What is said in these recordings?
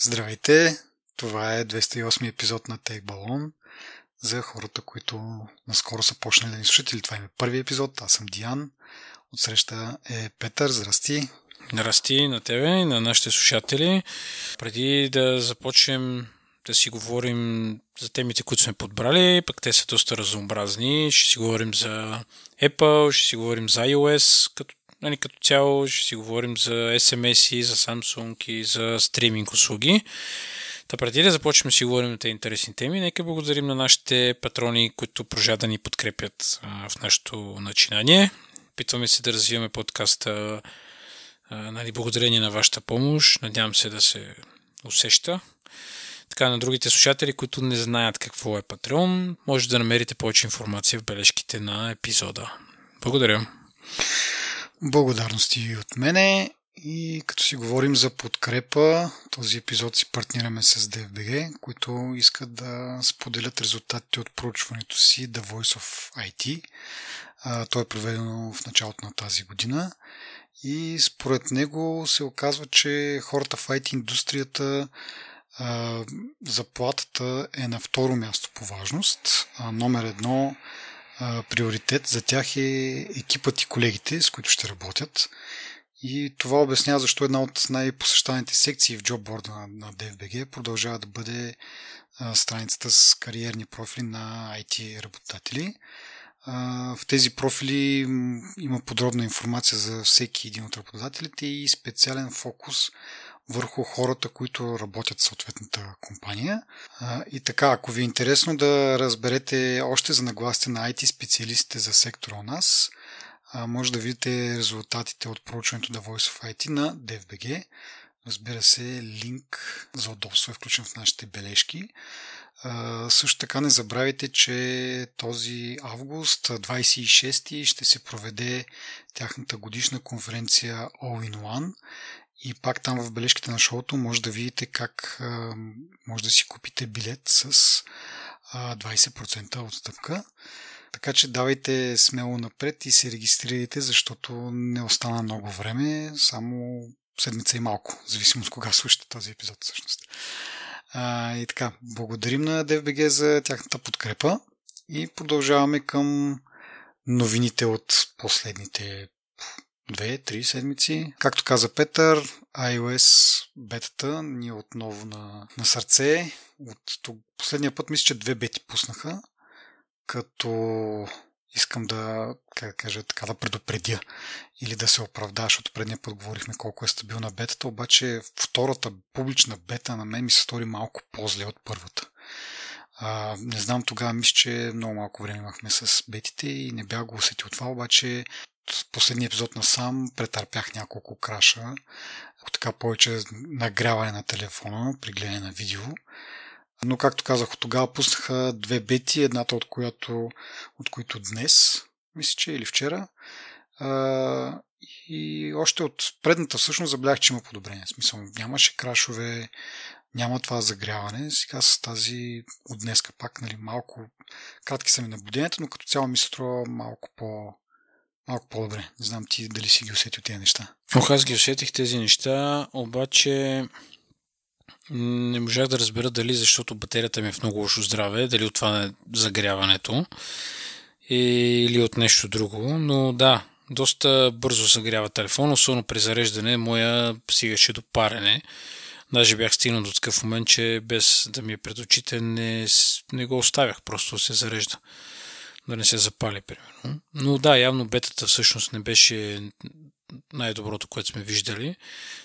Здравейте! Това е 208 епизод на Take Balloon. За хората, които наскоро са почнали да ни слушат, или това е първи епизод, аз съм Диан. Отсреща е Петър. Здрасти! Здрасти на тебе и на нашите слушатели. Преди да започнем да си говорим за темите, които сме подбрали, пък те са доста разнообразни. Ще си говорим за Apple, ще си говорим за iOS като нали, като цяло ще си говорим за SMS, за Samsung и за стриминг услуги. Та преди да започнем си говорим на тези интересни теми, нека благодарим на нашите патрони, които прожа да ни подкрепят а, в нашето начинание. Питваме се да развиваме подкаста а, нали, благодарение на вашата помощ. Надявам се да се усеща. Така, на другите слушатели, които не знаят какво е Patreon, може да намерите повече информация в бележките на епизода. Благодаря. Благодарности от мене и като си говорим за подкрепа, този епизод си партнираме с DFBG, които искат да споделят резултатите от проучването си The Voice of IT. То е проведено в началото на тази година и според него се оказва, че хората в IT индустрията заплатата е на второ място по важност. Номер едно приоритет за тях е екипът и колегите, с които ще работят. И това обяснява защо една от най-посещаните секции в джобборда на, DFBG продължава да бъде страницата с кариерни профили на IT работодатели. А, в тези профили има подробна информация за всеки един от работодателите и специален фокус върху хората, които работят в съответната компания. И така, ако ви е интересно да разберете още за нагласите на IT специалистите за сектора у нас, може да видите резултатите от проучването The Voice of IT на DFBG. Разбира се, линк за удобство е включен в нашите бележки. също така не забравяйте, че този август, 26 ще се проведе тяхната годишна конференция All in One и пак там в бележките на шоуто може да видите как може да си купите билет с 20% отстъпка. Така че давайте смело напред и се регистрирайте, защото не остана много време, само седмица и малко, зависимо от кога слушате този епизод всъщност. А, и така, благодарим на DFBG за тяхната подкрепа и продължаваме към новините от последните две-три седмици. Както каза Петър, iOS бетата ни е отново на, на сърце. От последния път мисля, че две бети пуснаха, като искам да, как да кажа, така да предупредя или да се оправда, защото предния път говорихме колко е стабилна бетата, обаче втората публична бета на мен ми се стори малко по-зле от първата. А, не знам, тогава мисля, че много малко време имахме с бетите и не бях го усетил това, обаче последния епизод на сам претърпях няколко краша, така повече нагряване на телефона при гледане на видео. Но, както казах, от тогава пуснаха две бети, едната от, която, от които днес, мисля, че или вчера. А, и още от предната всъщност забелях, че има подобрение. В смисъл, нямаше крашове, няма това загряване. Сега с тази от днеска пак, нали, малко кратки са ми наблюденията, но като цяло ми се струва малко по, малко по-добре. Не знам ти дали си ги усетил тези неща. Ох, аз ги усетих тези неща, обаче не можах да разбера дали защото батерията ми е в много лошо здраве, дали от това е загряването или от нещо друго, но да, доста бързо загрява телефон, особено при зареждане, моя стигаше до парене. Даже бях стигнал до такъв момент, че без да ми е пред очите не, не го оставях, просто се зарежда да не се запали, примерно. Но да, явно бетата всъщност не беше най-доброто, което сме виждали.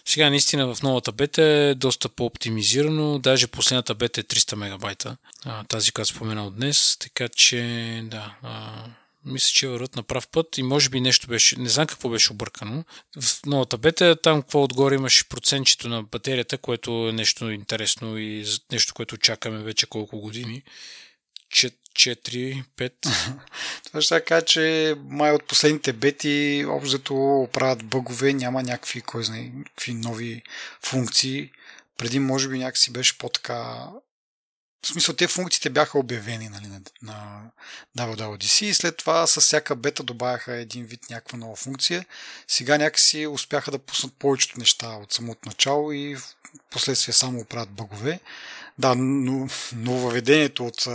Сега наистина в новата бета е доста по-оптимизирано, даже последната бета е 300 мегабайта, тази, която споменал днес, така че да, мисля, че върват на прав път и може би нещо беше, не знам какво беше объркано. В новата бета там какво отгоре имаш процентчето на батерията, което е нещо интересно и нещо, което чакаме вече колко години. 4, 5. Това ще кажа, че май от последните бети общо правят бъгове, няма някакви, кой знае, някакви нови функции. Преди може би някакси беше по-така в смисъл, те функциите бяха обявени нали, на, на WWDC и след това с всяка бета добавяха един вид някаква нова функция. Сега някакси успяха да пуснат повечето неща от самото начало и в последствие само оправят бъгове. Да, но, но въведението от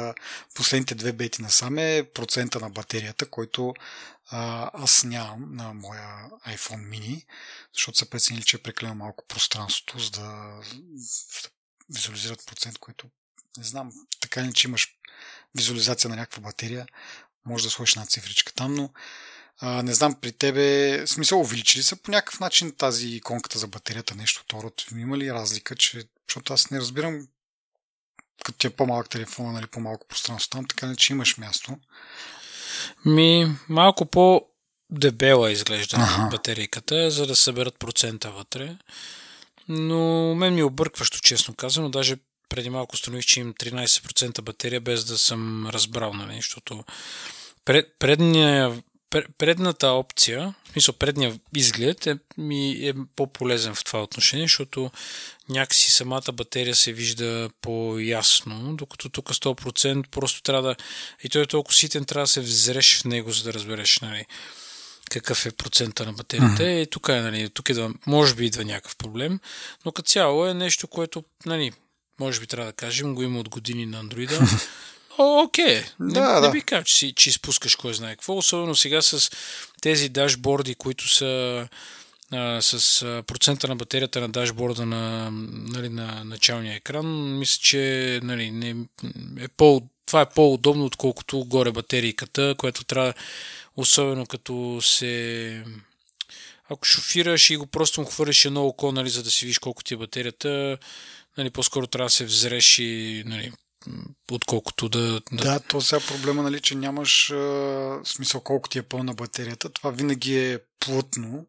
последните две бети насам е процента на батерията, който а, аз нямам на моя iPhone mini, защото са преценили, че е прекалено малко пространството, за да, да визуализират процент, който не знам, така ли, че имаш визуализация на някаква батерия, може да сложиш една цифричка там, но а, не знам, при тебе, смисъл, увеличили са по някакъв начин тази иконката за батерията, нещо второ, има ли разлика, че, защото аз не разбирам като ти е по-малък телефон, нали, по-малко пространство там, така ли, че имаш място. Ми, малко по дебела изглежда ага. батерийката, за да съберат процента вътре. Но мен ми е объркващо, честно казано. Даже преди малко установих, че им 13% батерия, без да съм разбрал, нали, защото пред, предния, пред, предната опция, в смисъл предния изглед е, ми е по-полезен в това отношение, защото някакси самата батерия се вижда по-ясно, докато тук 100% просто трябва да... И той е толкова ситен, трябва да се взреш в него, за да разбереш, нали, какъв е процента на батерията. Mm-hmm. И тук е, нали, тук е да, може би идва някакъв проблем, но като цяло е нещо, което, нали, може би трябва да кажем, го има от години на андроида. О, окей, не, да, не би казал, че, си, че изпускаш кой знае какво, особено сега с тези дашборди, които са а, с а, процента на батерията на дашборда на, нали, на началния екран, мисля, че нали, не, е по, това е по-удобно, отколкото горе батерийката, която трябва, особено като се ако шофираш и го просто му хвърлиш едно око, нали, за да си видиш колко ти е батерията, нали, по-скоро трябва да се взреш и нали, отколкото да... Да, да то сега проблема, нали, че нямаш а, смисъл колко ти е пълна батерията. Това винаги е плътно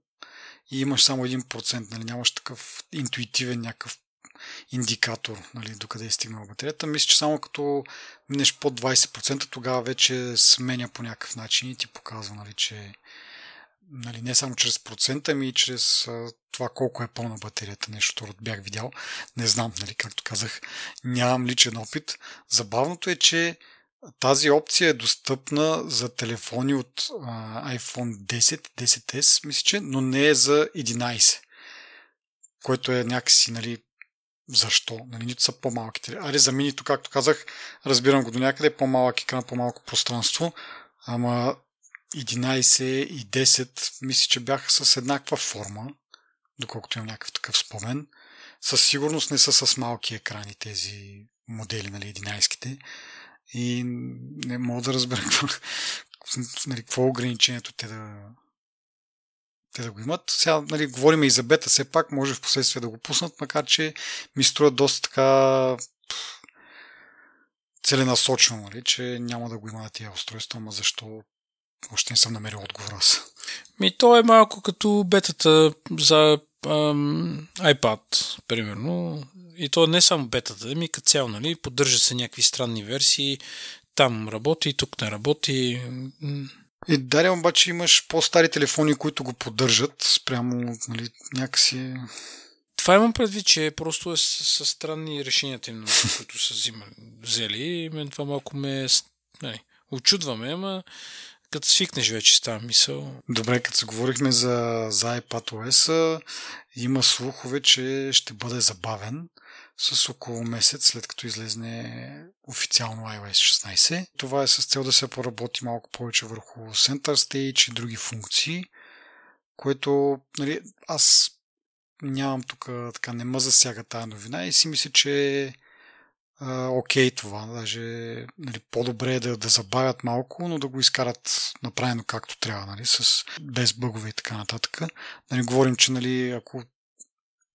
и имаш само 1%, нали, нямаш такъв интуитивен някакъв индикатор, нали, докъде е стигнала батерията. Мисля, че само като минеш под 20%, тогава вече сменя по някакъв начин и ти показва, нали, че нали, не само чрез процента, ами и чрез а, това колко е пълна батерията, нещо второ бях видял. Не знам, нали, както казах, нямам личен опит. Забавното е, че тази опция е достъпна за телефони от а, iPhone 10, 10S, мисля, че, но не е за 11, което е някакси, нали, защо? Нали, нито са по-малките. Аре, за минито, както казах, разбирам го до някъде, по-малък екран, по-малко пространство, ама 11 и 10 мисля, че бяха с еднаква форма, доколкото имам някакъв такъв спомен. Със сигурност не са с малки екрани тези модели, нали, 11-ките. И не мога да разбера какво, нали, какво е ограничението те да, те да го имат. Сега нали, говорим и за бета, все пак може в последствие да го пуснат, макар че ми струва доста така целенасочено, нали, че няма да го има на тия устройства, ама защо още не съм намерил отговора аз. Ми, то е малко като бетата за ам, iPad, примерно. И то не само бетата, ми като цяло, нали? Поддържа се някакви странни версии. Там работи, тук не работи. И даря, обаче имаш по-стари телефони, които го поддържат спрямо нали, някакси... Това имам предвид, че просто е с, с странни решенията, които са взимали, взели. И мен това малко ме... Нали, очудваме, ама като свикнеш вече с тази мисъл. Добре, като се говорихме за, за iPadOS, има слухове, че ще бъде забавен с около месец след като излезне официално iOS 16. Това е с цел да се поработи малко повече върху Center Stage и други функции, което нали, аз нямам тук, така не ме засяга тази новина и си мисля, че окей okay, това. Даже нали, по-добре е да, да забавят малко, но да го изкарат направено както трябва, нали, с, без бъгове и така нататък. Нали, говорим, че нали, ако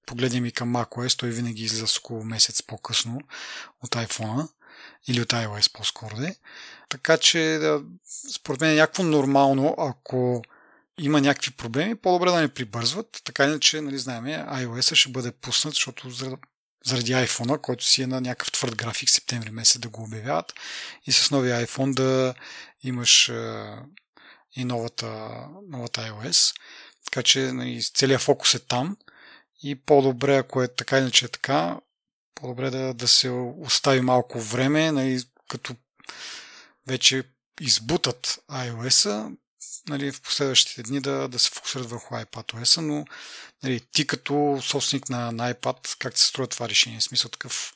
погледнем и към macOS, той винаги излиза с около месец по-късно от iPhone или от iOS по-скоро де. Така че, да, според мен е някакво нормално, ако има някакви проблеми, по-добре да не прибързват. Така иначе, нали, знаем, iOS ще бъде пуснат, защото заради iPhone, който си е на някакъв твърд график септември месец да го обявяват и с новия iPhone да имаш и новата, новата iOS. Така че нали, целият фокус е там и по-добре, ако е така иначе е така, По-добре да, да се остави малко време, нали, като вече избутат iOS-а, нали, в последващите дни да, да се фокусират върху iPadOS, но нали, ти като собственик на, на iPad, как се строя това решение? В смисъл такъв,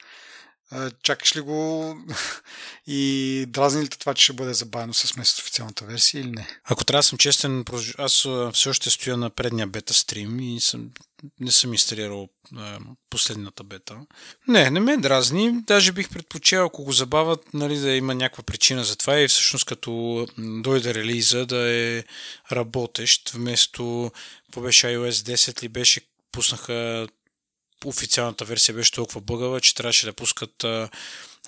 чакаш ли го и дразни ли това, че ще бъде забавено с месец официалната версия или не? Ако трябва да съм честен, аз все още стоя на предния бета стрим и съм, не съм инсталирал последната бета. Не, не ме дразни. Даже бих предпочел, ако го забавят, нали, да има някаква причина за това и всъщност като дойде релиза да е работещ, вместо какво беше iOS 10 ли беше пуснаха официалната версия беше толкова бъгава, че трябваше да пускат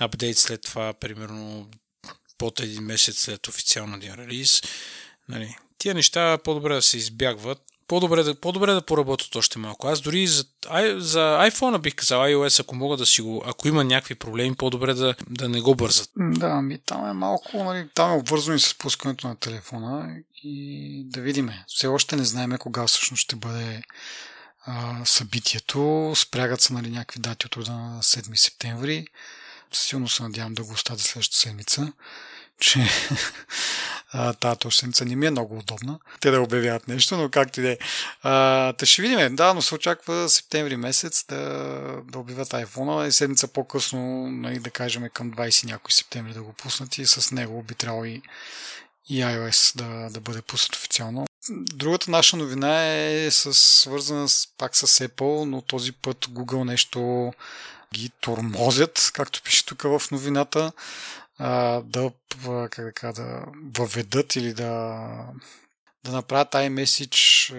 апдейт след това, примерно под един месец след официалния релиз. Нали, тия неща по-добре да се избягват. По-добре да, по-добре да поработят още малко. Аз дори за, за iPhone бих казал, iOS, ако мога да си го, ако има някакви проблеми, по-добре да, да не го бързат. Да, ми там е малко, нали, там е обвързано и с пускането на телефона и да видим. Все още не знаеме кога всъщност ще бъде събитието. Спрягат се нали, някакви дати от рода на 7 септември. Силно се надявам да го оставя следващата седмица, че тази точно седмица не ми е много удобна. Те да обявяват нещо, но както и да е. Та ще видим. Да, но се очаква септември месец да, да обявят iPhone и седмица по-късно, нали, да кажем към 20 някой септември да го пуснат и с него би трябвало и, и iOS да, да бъде пуснат официално. Другата наша новина е с, свързана с, пак с Apple, но този път Google нещо ги тормозят, както пише тук в новината, да, как да, кажа, да въведат или да, да направят iMessage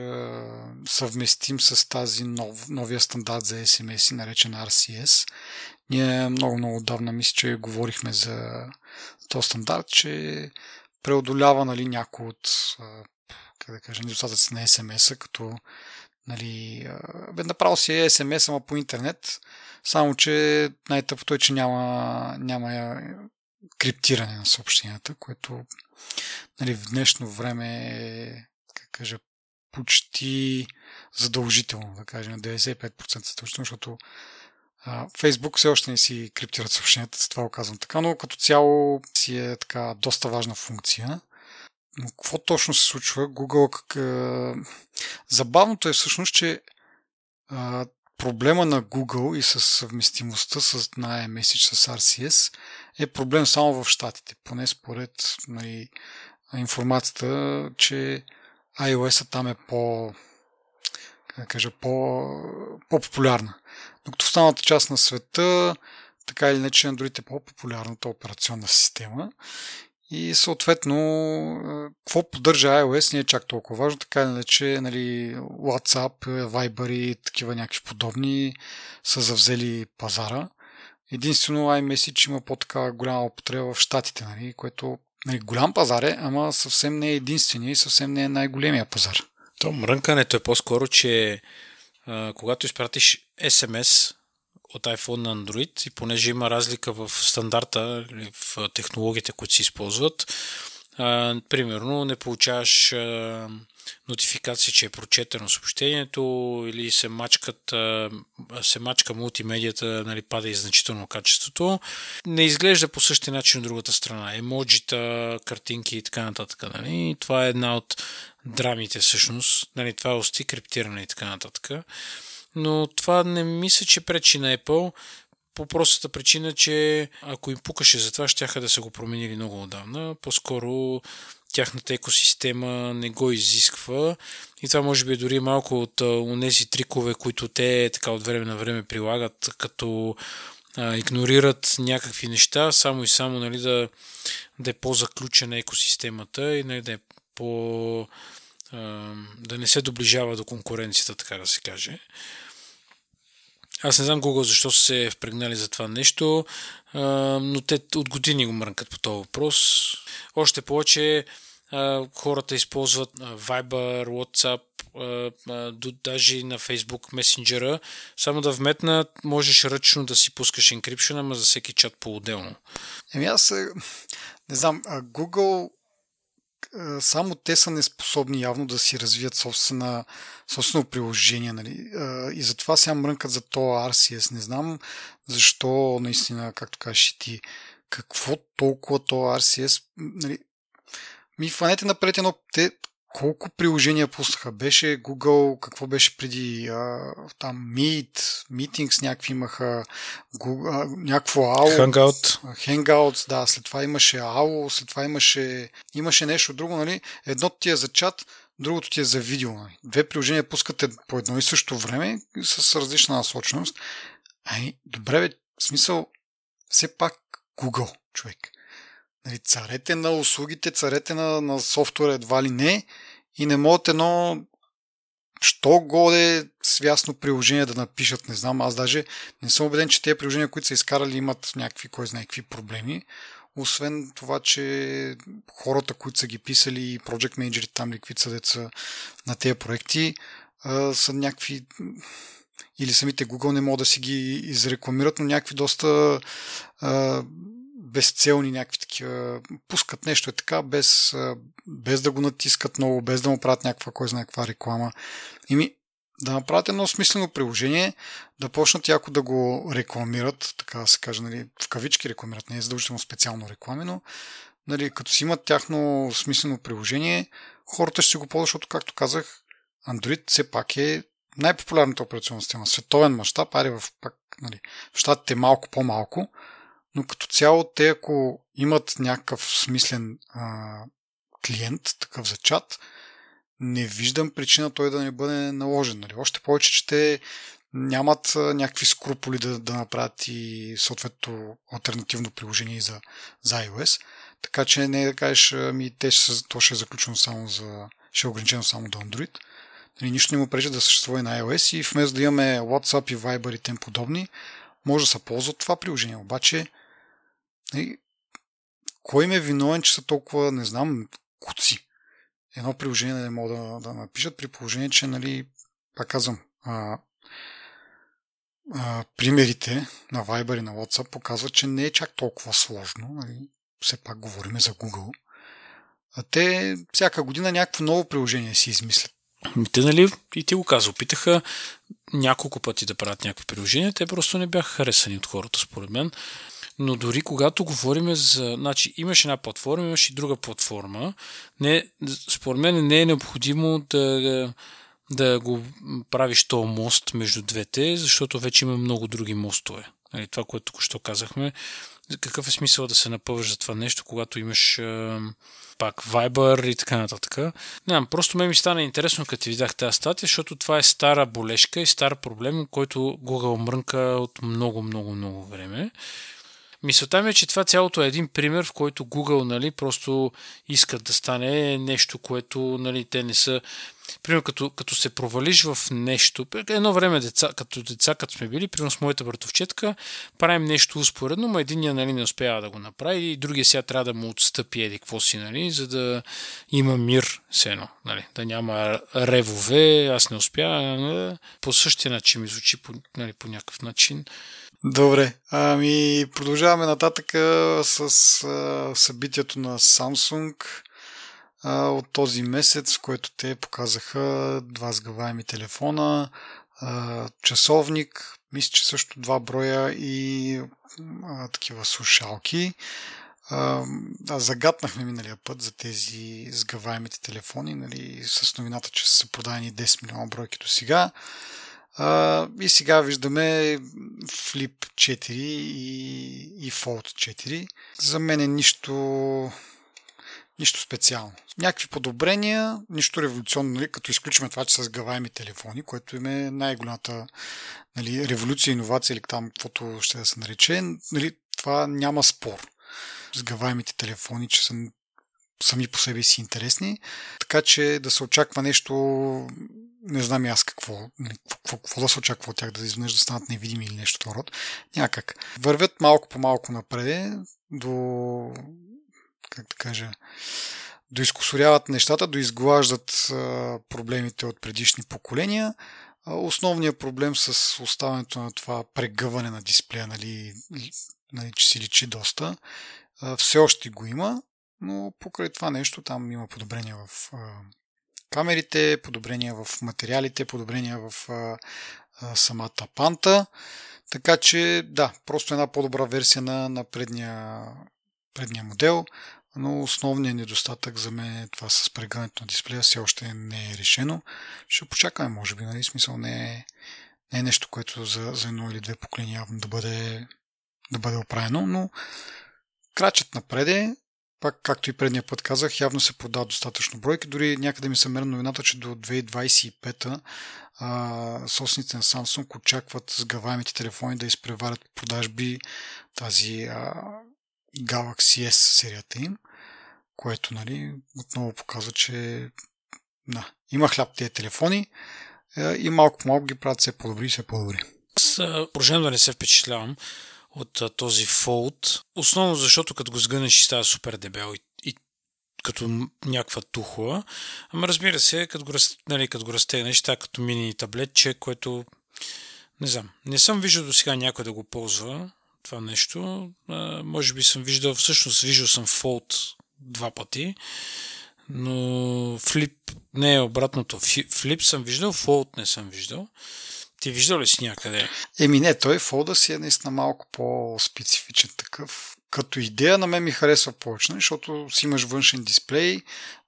съвместим с тази нов, новия стандарт за SMS, наречен RCS. Ние много, много отдавна мисля, че говорихме за този стандарт, че преодолява нали, някои от как да кажа, недостатъци на SMS-а, като нали, бе, направо си е SMS, ама по интернет, само че най-тъпото е, че няма, няма криптиране на съобщенията, което нали, в днешно време е, как кажа, почти задължително, да кажем, на 95% задължително, защото Фейсбук все още не си криптират съобщенията, с това го казвам така, но като цяло си е така доста важна функция. Но какво точно се случва? Google как... Забавното е всъщност, че проблема на Google и с съвместимостта с, на iMessage с RCS е проблем само в Штатите. Поне според нали, информацията, че iOS там е по как да кажа, по, по-популярна. Докато в останалата част на света, така или иначе Android е по-популярната операционна система и съответно, какво поддържа iOS не е чак толкова важно, така или иначе нали, WhatsApp, Viber и такива някакви подобни са завзели пазара. Единствено iMessage има по-така голяма употреба в Штатите, нали, което нали, голям пазар е, ама съвсем не е единствения и съвсем не е най-големия пазар. То мрънкането е по-скоро, че а, когато изпратиш SMS от iPhone на Android и понеже има разлика в стандарта или в технологиите, които се използват, а, примерно не получаваш а, нотификация, че е прочетено съобщението или се, мачкат, а, се мачка мултимедията, нали, пада и значително качеството. Не изглежда по същия начин от другата страна. Емоджита, картинки и така нататък. Нали. Това е една от драмите всъщност. Нали, това е ости криптиране и така нататък но това не мисля, че пречи на Apple по простата причина, че ако им пукаше за това, ще да са го променили много отдавна. По-скоро тяхната екосистема не го изисква и това може би е дори малко от тези трикове, които те така от време на време прилагат, като а, игнорират някакви неща, само и само нали, да, да е по-заключена екосистемата и нали, да е по да не се доближава до конкуренцията, така да се каже. Аз не знам Google защо са се впрегнали за това нещо, но те от години го мрънкат по този въпрос. Още повече хората използват Viber, WhatsApp, даже на Facebook месенджера. Само да вметнат, можеш ръчно да си пускаш encryption, ама за всеки чат по-отделно. Еми аз не знам, Google само те са неспособни явно да си развият собствена, собствено приложение. Нали? И затова сега мрънкат за то RCS. Не знам защо наистина, както кажеш ти, какво толкова то RCS. Нали? Ми фанете напред едно, те колко приложения пуснаха? Беше Google, какво беше преди? А, там Meet, Meetings някакви имаха, Google, а, някакво AO. Hangout. Hangouts, да, след това имаше AO, след това имаше, имаше нещо друго, нали? Едното ти е за чат, другото ти е за видео. Нали? Две приложения пускате по едно и също време с различна насоченост. Ай, добре, бе, в смисъл, все пак Google, човек нали, царете на услугите, царете на, на софтуера едва ли не и не могат едно що годе свясно приложение да напишат, не знам, аз даже не съм убеден, че тези приложения, които са изкарали, имат някакви, кой знае какви проблеми. Освен това, че хората, които са ги писали, project менеджерите там, какви са деца на тези проекти, са някакви или самите Google не могат да си ги изрекламират, но някакви доста безцелни някакви такива, пускат нещо е така, без, без да го натискат много, без да му правят някаква, кой знае каква реклама. ми, да направят едно смислено приложение, да почнат яко да го рекламират, така да се каже, нали, в кавички рекламират, не е задължително специално реклами, но нали, като си имат тяхно смислено приложение, хората ще го ползват, защото, както казах, Android все пак е най-популярната операционна система. Световен мащаб, ари в, пак, нали, в щатите малко по-малко, но като цяло те, ако имат някакъв смислен а, клиент, такъв за чат, не виждам причина той да не бъде наложен. Нали? Още повече, че те нямат някакви скруполи да, да направят и съответно альтернативно приложение за, за iOS. Така че не е да кажеш, ми те ще, то ще е заключено само за, ще е ограничено само до Android. Нали, нищо не му пречи да съществува на iOS и вместо да имаме WhatsApp и Viber и тем подобни, може да се ползват това приложение. Обаче кой ме е виновен, че са толкова, не знам, куци? Едно приложение не могат да, да напишат при положение, че, нали, пак казвам, а, а, примерите на Viber и на WhatsApp показват, че не е чак толкова сложно. Нали? Все пак говорим за Google. А те всяка година някакво ново приложение си измислят. Те, нали, и ти го каза, опитаха няколко пъти да правят някакви приложения, те просто не бяха харесани от хората, според мен. Но дори когато говорим за... Значи, имаш една платформа, имаш и друга платформа. Не, според мен не е необходимо да, да го правиш то мост между двете, защото вече има много други мостове. Нали, това, което току-що казахме. Какъв е смисъл да се напъваш за това нещо, когато имаш е, пак Viber и така нататък. Не знам, просто ме ми стана интересно, като видях тази статия, защото това е стара болешка и стар проблем, който Google мрънка от много, много, много време. Мисълта ми е, че това цялото е един пример, в който Google нали, просто искат да стане нещо, което нали, те не са. Примерно, като, като се провалиш в нещо, едно време деца, като деца, като сме били, примерно с моята братовчетка, правим нещо успоредно, но единия нали, не успява да го направи и другия сега трябва да му отстъпи еди какво си, нали, за да има мир, сено, нали, да няма ревове, аз не успя. Нали, по същия начин ми звучи по, нали, по някакъв начин. Добре, ами продължаваме нататък с а, събитието на Samsung а, от този месец, в който те показаха два сгъваеми телефона, а, часовник, мисля, че също два броя и а, такива слушалки. А, да, загатнахме миналия път за тези сгъваемите телефони, нали, с новината, че са продадени 10 милиона бройки до сега. А, и сега виждаме Flip 4 и, и Fold 4. За мен е нищо, нищо специално. Някакви подобрения, нищо революционно, нали, като изключим това, че са сгъваеми телефони, което им е най-голямата нали, революция, иновация или там каквото ще да се нарече. Нали, това няма спор. Сгъваемите телефони, че са сами по себе си интересни. Така че да се очаква нещо не знам и аз какво, какво, какво да се очаква от тях, да изведнъж да станат невидими или нещо това род. Някак. Вървят малко по малко напред до, как да кажа, до изкусоряват нещата, до изглаждат проблемите от предишни поколения. Основният проблем с оставането на това прегъване на дисплея, нали, нали, че си личи доста, все още го има, но покрай това нещо там има подобрения в камерите, подобрения в материалите, подобрения в а, а, самата панта. Така че да, просто една по-добра версия на, на предния, предния модел, но основният недостатък за мен е това с прегънето на дисплея все още не е решено. Ще почакаме, може би, нали? Смисъл не е, не е нещо, което за, за едно или две поколения явно да бъде, да бъде оправено, но крачат напред е. Пак, както и предния път казах, явно се продават достатъчно бройки. Дори някъде ми се мерна новината, че до 2025 а, собствениците на Samsung очакват с гаваемите телефони да изпреварят продажби тази а, Galaxy S серията им, което нали, отново показва, че да, има хляб тези телефони и малко по малко ги правят все по-добри и все по-добри. Аз продължавам да не се впечатлявам от а, този Fold, основно защото като го сгънеш и става супер дебел и, и като някаква тухла. Ама разбира се, като го, нали, като го разтегнеш, става като мини таблетче, което не знам. Не съм виждал до сега някой да го ползва това нещо. А, може би съм виждал, всъщност виждал съм Fold два пъти, но Flip не е обратното. Flip съм виждал, Fold не съм виждал. Ти виждал ли си някъде? Еми не, той Fold си е наистина малко по-специфичен такъв. Като идея на мен ми харесва повече, защото си имаш външен дисплей,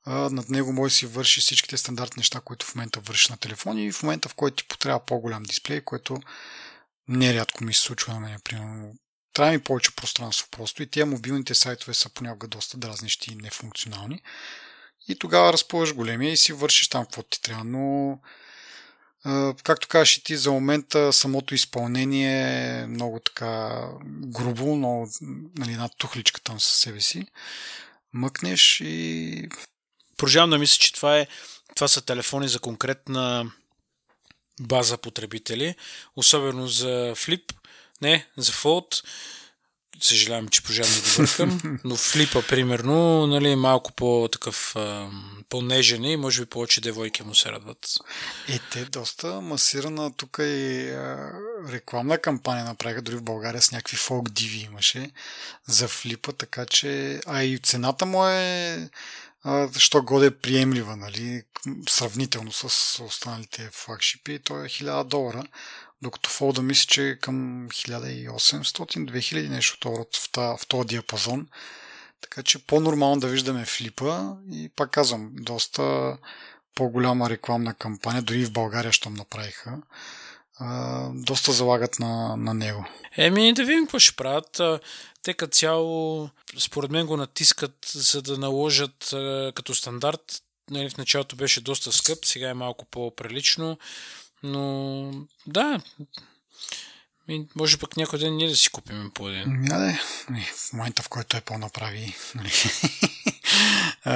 над него може да си върши всичките стандартни неща, които в момента върши на телефони и в момента, в който ти потрябва по-голям дисплей, което нерядко ми се случва на мен, примерно трябва ми повече пространство просто и тия мобилните сайтове са понякога доста дразнищи и нефункционални. И тогава разполагаш големия и си вършиш там каквото ти трябва. Но, както кажеш и ти, за момента самото изпълнение е много така грубо, но нали, една тухличка там със себе си. Мъкнеш и... Продължавам да мисля, че това, е, това са телефони за конкретна база потребители, особено за Flip, не, за Fold, съжалявам, че пожарно да бъркам, но флипа, примерно, нали, е малко по-такъв по-нежен и може би повече девойки му се радват. И те доста масирана тук и а, рекламна кампания направиха, дори в България с някакви фолк диви имаше за флипа, така че, а и цената му е що годе е приемлива, нали, сравнително с останалите флагшипи, то е 1000 долара, докато Fold мисля, че към 1800-2000 нещо в, в, в този диапазон. Така че по-нормално да виждаме флипа и пак казвам, доста по-голяма рекламна кампания, дори в България, щом направиха. доста залагат на, на него. Еми, да видим какво ще правят. Те като цяло, според мен го натискат, за да наложат като стандарт. Нали, в началото беше доста скъп, сега е малко по-прилично. Но да, може пък някой ден ние да си купим по един. Я да, в момента в който е по-направи. Нали. а,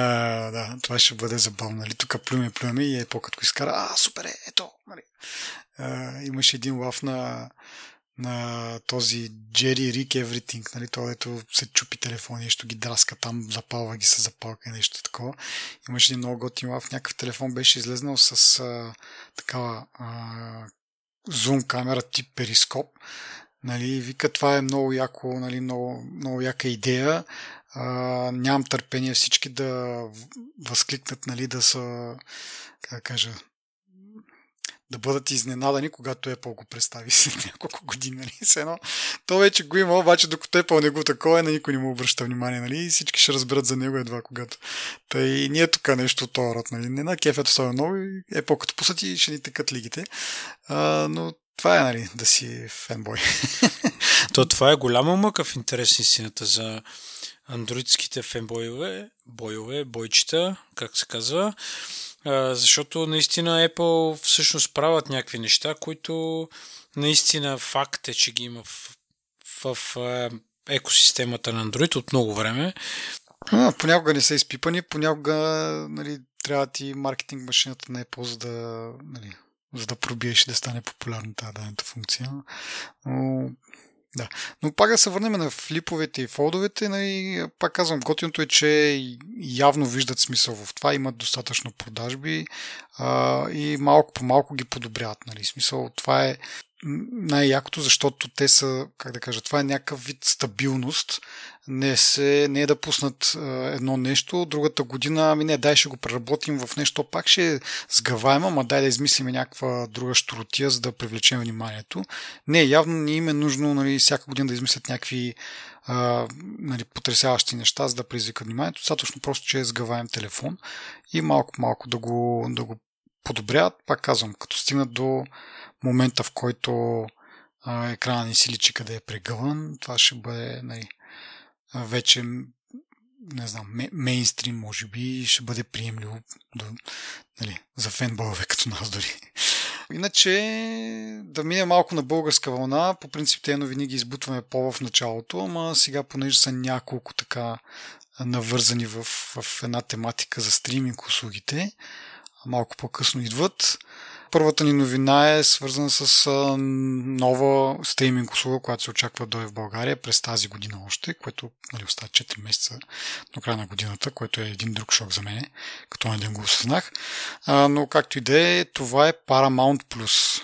да, това ще бъде забавно. Нали. Тук плюме, плюме и е по-като изкара. А, супер е, ето. Нали. А, имаше един лав на, на този Jerry Rick Everything, нали, той ето се чупи телефон, нещо ги драска там, запалва ги с запалка нещо такова. Имаше един много готин лав, някакъв телефон беше излезнал с а, такава а, зум камера тип перископ. Нали, вика, това е много яко, нали, много, много яка идея. А, нямам търпение всички да възкликнат, нали, да са, как да кажа, да бъдат изненадани, когато Apple го представи след няколко години. Нали? едно, то вече го има, обаче докато Apple не го такова, на никой не му обръща внимание. Нали? И всички ще разберат за него едва когато. Та и ние тук нещо от този род. Нали? Не на кефето особено много Apple като посъти ще ни текат лигите. А, но това е, нали, да си фенбой. То това е голяма мъка в интерес истината за андроидските фенбойове, бойове, бойчета, как се казва защото наистина Apple всъщност правят някакви неща, които наистина факт е, че ги има в, в, в екосистемата на Android от много време. А, понякога не са изпипани, понякога нали, трябва ти маркетинг машината на Apple, за да, нали, за да пробиеш да стане популярна тази дадената функция. Но да. Но пак да се върнем на флиповете и фолдовете, нали, пак казвам, готиното е, че явно виждат смисъл в това, имат достатъчно продажби а, и малко по малко ги подобряват. Нали. Смисъл, това е най-якото, защото те са, как да кажа, това е някакъв вид стабилност. Не, се, не е да пуснат едно нещо, другата година, ами не, дай ще го преработим в нещо, пак ще е сгъваемо, ама дай да измислим някаква друга штротия, за да привлечем вниманието. Не, явно не им е нужно нали, всяка година да измислят някакви а, нали, потрясяващи неща, за да предизвикат вниманието. Достатъчно просто, че е сгъваем телефон и малко-малко да го, да го подобряват. Пак казвам, като стигнат до момента, в който а, екрана ни си личи къде е прегъван, това ще бъде нали, вече не знам, мейнстрим, може би, ще бъде приемливо до, нали, за фенбойове като нас дори. Иначе да мине малко на българска вълна, по принцип те новини ги избутваме по в началото, ама сега понеже са няколко така навързани в, в една тематика за стриминг услугите, малко по-късно идват. Първата ни новина е свързана с нова стриминг услуга, която се очаква да е в България през тази година още, което нали, остава 4 месеца до края на годината, което е един друг шок за мен, като на ден го осъзнах. но както и да е, това е Paramount Plus.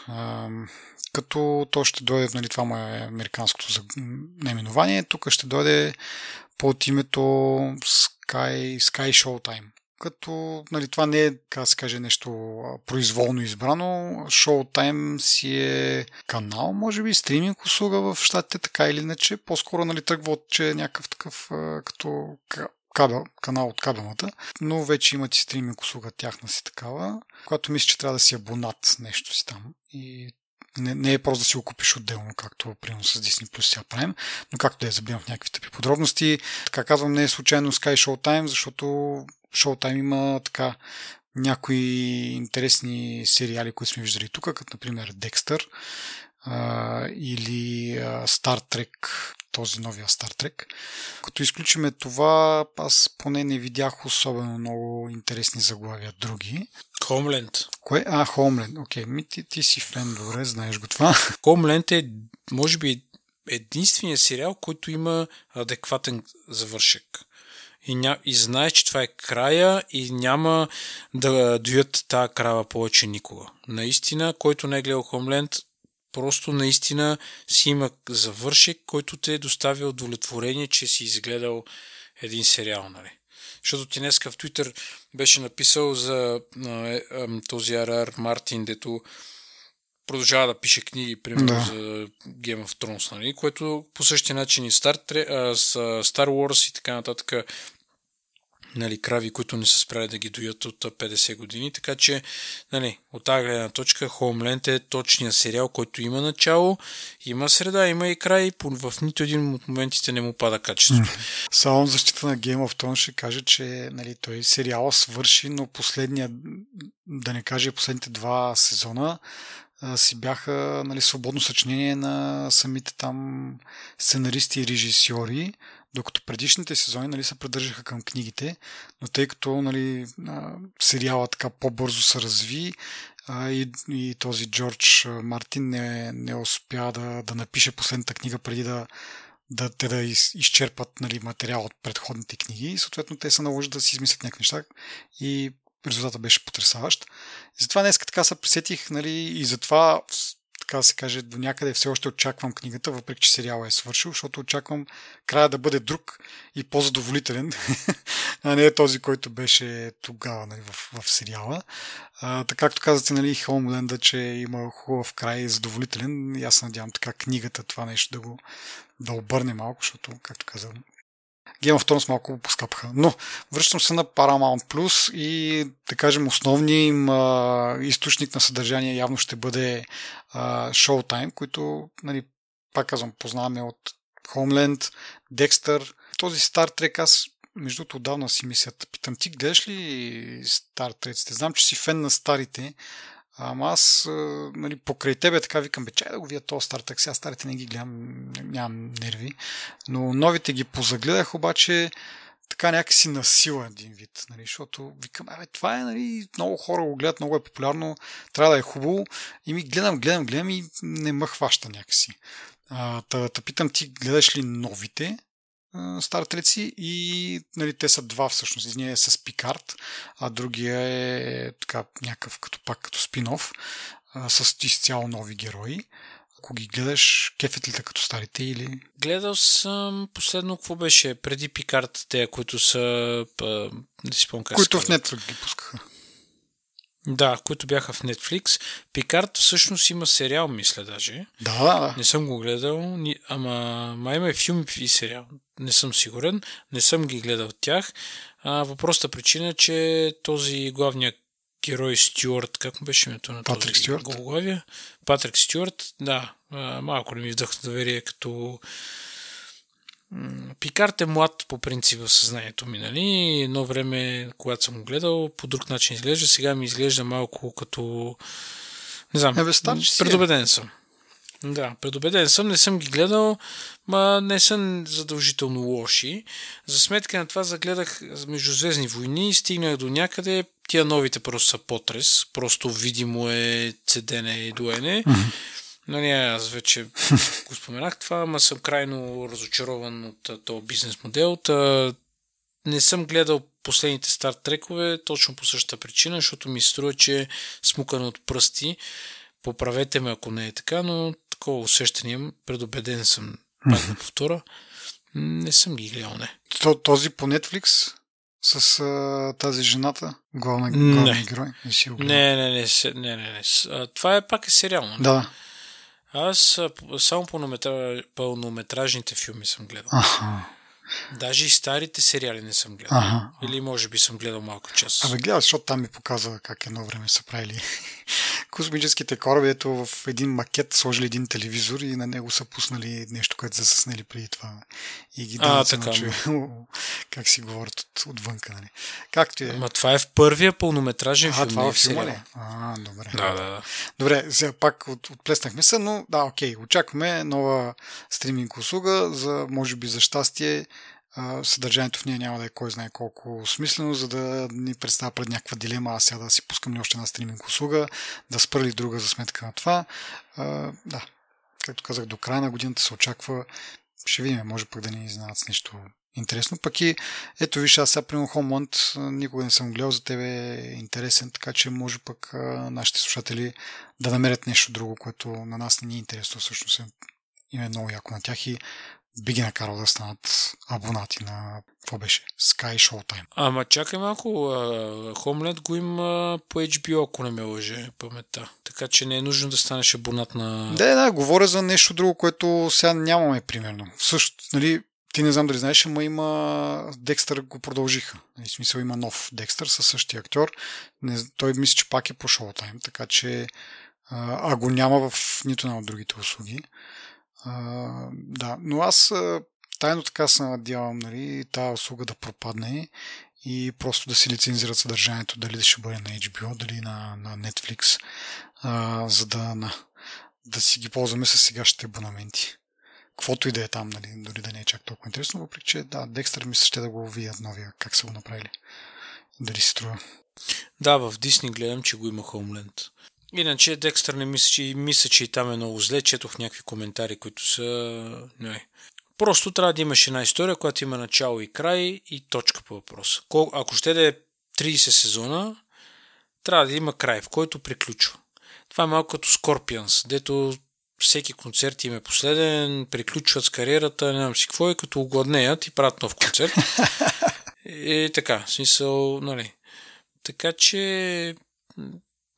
като то ще дойде, нали, това му е американското наименование, тук ще дойде под името Sky, Sky Showtime като нали, това не е, как се каже, нещо произволно избрано. Showtime си е канал, може би, стриминг услуга в щатите, така или иначе. По-скоро нали, тръгва от, че е някакъв такъв като кабел, канал от кабелната, но вече имат и стриминг услуга тяхна си такава, която мисля, че трябва да си абонат нещо си там. И не, не е просто да си го купиш отделно, както примерно с Disney Plus сега правим, но както да я забивам в някакви тъпи подробности. Така казвам, не е случайно Sky Showtime, защото Showtime има така някои интересни сериали, които сме виждали тук, като например Декстър или Star Trek, този новия Star Trek. Като изключиме това, аз поне не видях особено много интересни заглавия други. Хоумленд. Кое? А, Хоумленд. Окей, ми ти, ти си фен, добре, знаеш го това. Хоумленд е, може би, единственият сериал, който има адекватен завършек и, ня... и знае, че това е края и няма да дуят тази крава повече никога. Наистина, който не е гледал Хомленд, просто наистина си има завършек, който те е доставя удовлетворение, че си изгледал един сериал, нали? Защото ти днеска в Твитър беше написал за а, а, този Арар Мартин, дето продължава да пише книги, примерно да. за Game of Thrones, нали? което по същия начин и Star, Star Wars и така нататък нали, крави, които не са спряли да ги доят от 50 години. Така че, нали, от тази гледна точка, Homeland е точният сериал, който има начало, има среда, има и край, в нито един от моментите не му пада качеството. Само защита на Game of Thrones ще каже, че нали, той сериал свърши, но последния, да не кажа последните два сезона, си бяха нали, свободно съчинение на самите там сценаристи и режисьори, докато предишните сезони нали, се придържаха към книгите, но тъй като нали, сериала така по-бързо се разви и, и този Джордж Мартин не, не успя да, да напише последната книга преди да, да, те да из, изчерпат нали, материал от предходните книги и съответно те са наложили да си измислят някакви неща и резултата беше потрясаващ. И затова днес така се пресетих нали, и затова така се каже, до някъде все още очаквам книгата, въпреки че сериала е свършил, защото очаквам края да бъде друг и по-задоволителен, а не е този, който беше тогава нали, в, в сериала. А, така както казахте, нали, Хоумленда, че има хубав край и задоволителен, и аз надявам така книгата, това нещо да го да обърне малко, защото, както казвам, Game of Thrones малко поскъпха. Но връщам се на Paramount Plus и да кажем основният им а, източник на съдържание явно ще бъде а, Showtime, които, нали, пак казвам, познаваме от Homeland, Dexter. Този Star Trek аз между другото отдавна си мислят. Питам, ти гледаш ли Star Trek? Знам, че си фен на старите, Ама аз, нали, покрай тебе така викам, бе, чай да го вия този стартък, сега старите не ги гледам, нямам нерви. Но новите ги позагледах, обаче така някакси на сила един вид, нали, защото викам, абе, това е, нали, много хора го гледат, много е популярно, трябва да е хубаво и ми гледам, гледам, гледам и не ме хваща някакси. А, та, та питам ти, гледаш ли новите стартреци и нали, те са два всъщност. Единия е с Пикард, а другия е така някакъв като пак като спинов с изцяло нови герои. ако ги гледаш, кефет ли те като старите или... Гледал съм последно, какво беше, преди Пикарт, те, които са... Па, не си спомням как Които в Netflix ги пускаха. Да, които бяха в Netflix. Пикарт всъщност има сериал, мисля даже. Да, да, да. Не съм го гледал, ама май има и филм и сериал. Не съм сигурен. Не съм ги гледал тях. А, въпросната причина е, че този главният герой Стюарт, как му беше името на Патрик този Стюарт. Гологлавия? Патрик Стюарт, да. Малко не ми вдъхна доверие като Пикарт е млад по принцип в съзнанието ми, нали? Едно време, когато съм го гледал, по друг начин изглежда. Сега ми изглежда малко като... Не знам, Ебе, стар, че си е. предубеден съм. Да, предубеден съм, не съм ги гледал, ма не са задължително лоши. За сметка на това загледах Междузвездни войни и стигнах до някъде. Тия новите просто са потрес, просто видимо е цедене и доене. Нали, аз вече го споменах това, ама съм крайно разочарован от този бизнес модел. Та, не съм гледал последните старт трекове точно по същата причина, защото ми се струва, че е смукано от пръсти. Поправете ме, ако не е така, но такова усещане имам. Предубеден съм, пак да повторя. Не съм ги гледал, не. То, този по Netflix с а, тази жената, главна, главна Не. герой. Не си. Не, не, не, не, не, не. А, Това е пак е сериал. нали? Да. Аз само пълнометра... пълнометражните филми съм гледал. Аха. Даже и старите сериали не съм гледал. Аха. Или може би съм гледал малко част. Абе, гледай, защото там ми показва как едно време са правили космическите кораби, ето в един макет сложили един телевизор и на него са пуснали нещо, което са заснели преди това. И ги А, дават се научи как си говорят от, отвънка, нали. Както е. Ама това е в първия пълнометражен А, филм. това не е във филма ли? А, добре. Да, да, да. Добре, сега пак от, отплеснахме се, но да, окей, очакваме нова стриминг услуга, за, може би за щастие а, съдържанието в нея няма да е кой знае колко смислено, за да ни представя пред някаква дилема, аз сега да си пускам ли още една стриминг услуга, да спра ли друга за сметка на това. А, да, както казах, до края на годината се очаква, ще видим, може пък да ни изненадат с нещо интересно. Пък и, ето виж, аз сега примерно Homeland а, никога не съм гледал, за тебе е интересен, така че може пък а, нашите слушатели да намерят нещо друго, което на нас не ни е интересно, всъщност им е много яко на тях и би ги накарал да станат абонати на, какво беше, Sky Showtime. Ама чакай малко, Хомлет го има по HBO, ако не ме лъже паметта. Така че не е нужно да станеш абонат на... Да, да, говоря за нещо друго, което сега нямаме, примерно. Също, нали, ти не знам дали знаеш, ама има... Декстър го продължиха. Нали, В смисъл има нов Декстър със същия актьор. Не, той мисля, че пак е по Showtime, така че а го няма в нито една от другите услуги. Да, но аз тайно така се надявам, нали, тази услуга да пропадне и просто да си лицензират съдържанието, дали ще бъде на HBO, дали на, на Netflix, а, за да, на, да си ги ползваме с сегашните абонаменти. Каквото и да е там, нали, дори да не е чак толкова интересно, въпреки че да, Декстър мисля ще да го видят новия, как са го направили. Дали си струва. Да, в Дисни гледам, че го има Хоумленд. Иначе Декстър не мисля, че, мисля, че и там е много зле. Четох някакви коментари, които са... Не. Просто трябва да имаш една история, която има начало и край и точка по въпроса. Ако ще да е 30 сезона, трябва да има край, в който приключва. Това е малко като Scorpions, дето всеки концерт им е последен, приключват с кариерата, не знам си какво и като огладнеят и правят нов концерт. и така, в смисъл, нали. Така че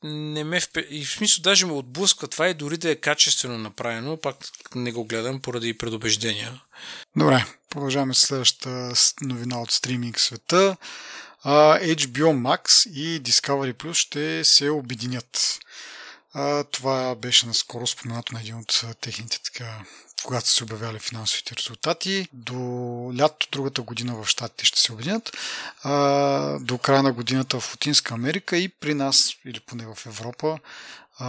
не ме впе... и в смисъл даже ме отблъсква това и дори да е качествено направено, пак не го гледам поради предубеждения. Добре, продължаваме с следващата новина от стриминг света. HBO Max и Discovery Plus ще се обединят. Това беше наскоро споменато на един от техните така когато са се обявяли финансовите резултати. До лято другата година в Штатите ще се обединят. А, до края на годината в Латинска Америка и при нас, или поне в Европа, а,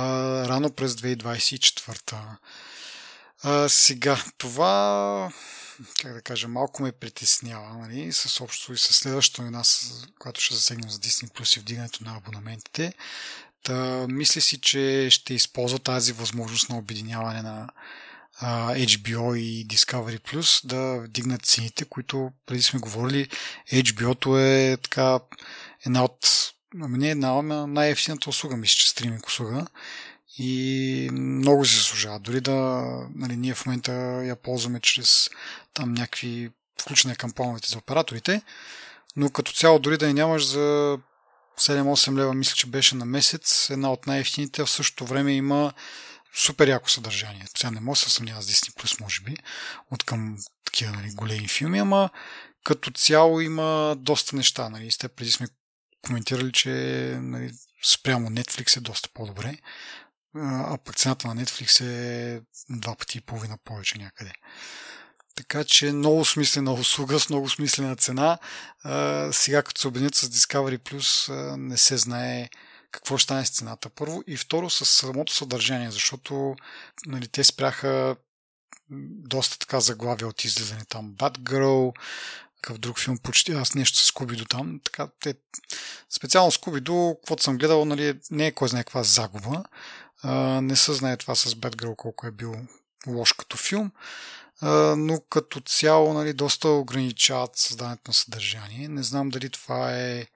рано през 2024. А, сега, това как да кажа, малко ме притеснява, нали, с общо и с следващото една, с- която ще засегнем за Disney Plus и вдигането на абонаментите. Та, мисля си, че ще използва тази възможност на обединяване на HBO и Discovery Plus да вдигнат цените, които преди сме говорили, HBO-то е така една от ами една, ама най-ефтината услуга, мисля, че стриминг услуга. и много се заслужава. Дори да нали, ние в момента я ползваме чрез там някакви включване към плановете за операторите, но като цяло дори да я нямаш за 7-8 лева, мисля, че беше на месец, една от най-ефтините, в същото време има супер яко съдържание. Сега не може да се съмнява с Disney Plus, може би, от към такива нали, големи филми, ама като цяло има доста неща. Нали. Сте преди сме коментирали, че нали, спрямо Netflix е доста по-добре, а пък цената на Netflix е два пъти и половина повече някъде. Така че много смислена услуга с много смислена цена. Сега като се обединят с Discovery Plus не се знае какво ще стане с цената първо и второ с самото съдържание, защото нали, те спряха доста така заглавия от излизане там. Batgirl, какъв друг филм, почти аз нещо с Скубидо там. Така, те, специално Скубидо, каквото съм гледал, нали, не е кой знае каква загуба. А, не се знае това с Batgirl колко е бил лош като филм но като цяло нали, доста ограничават създаването на съдържание. Не знам дали това е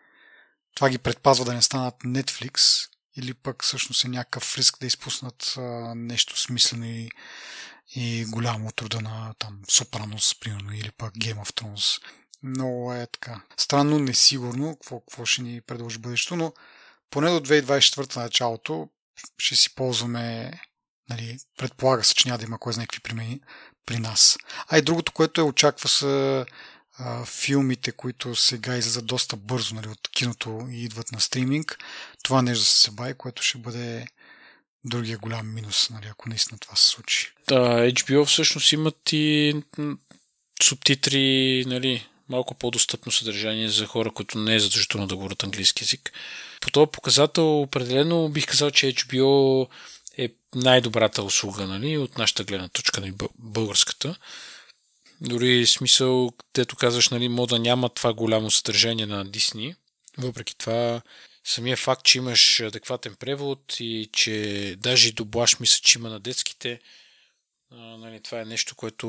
това ги предпазва да не станат Netflix или пък всъщност е някакъв риск да изпуснат а, нещо смислено и, и голямо от рода на там Сопранос, примерно, или пък Game of Thrones. Много е така. Странно, несигурно какво, какво ще ни предложи бъдещето, но поне до 2024 началото ще си ползваме Нали, предполага се, че няма да има кой знае какви промени при нас. А и другото, което е очаква са а, филмите, които сега излизат доста бързо нали, от киното и идват на стриминг. Това нещо се забави, което ще бъде другия голям минус, нали, ако наистина това се случи. Да, HBO всъщност имат и субтитри, нали, малко по-достъпно съдържание за хора, които не е задължително да говорят английски язик. По този показател определено бих казал, че HBO е най-добрата услуга, нали, от нашата гледна точка, нали, българската. Дори смисъл, където казваш, нали, мода няма това голямо съдържание на Дисни. Въпреки това, самия факт, че имаш адекватен превод и че даже и доблаш мисля, че има на детските, нали, това е нещо, което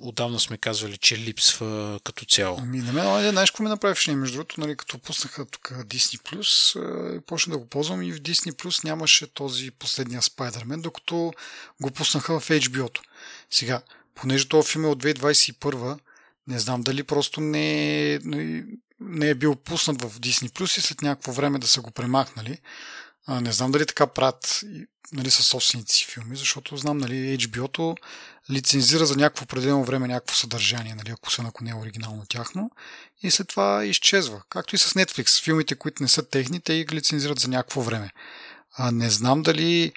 отдавна сме казвали, че липсва като цяло. Ами, на мен, нали, знаеш какво ми направи впечатление? Между другото, нали, като пуснаха тук Disney Plus, почна да го ползвам и в Disney Plus нямаше този последния Spider-Man, докато го пуснаха в HBO-то. Сега, понеже този филм е от 2021, не знам дали просто не е, не е бил пуснат в Disney Plus и след някакво време да са го премахнали. А, не знам дали така правят нали, със собствените си филми, защото знам, нали, HBO-то лицензира за някакво определено време някакво съдържание, нали, ако са ако не е оригинално тяхно, и след това изчезва. Както и с Netflix. Филмите, които не са техни, те ги лицензират за някакво време. А не знам дали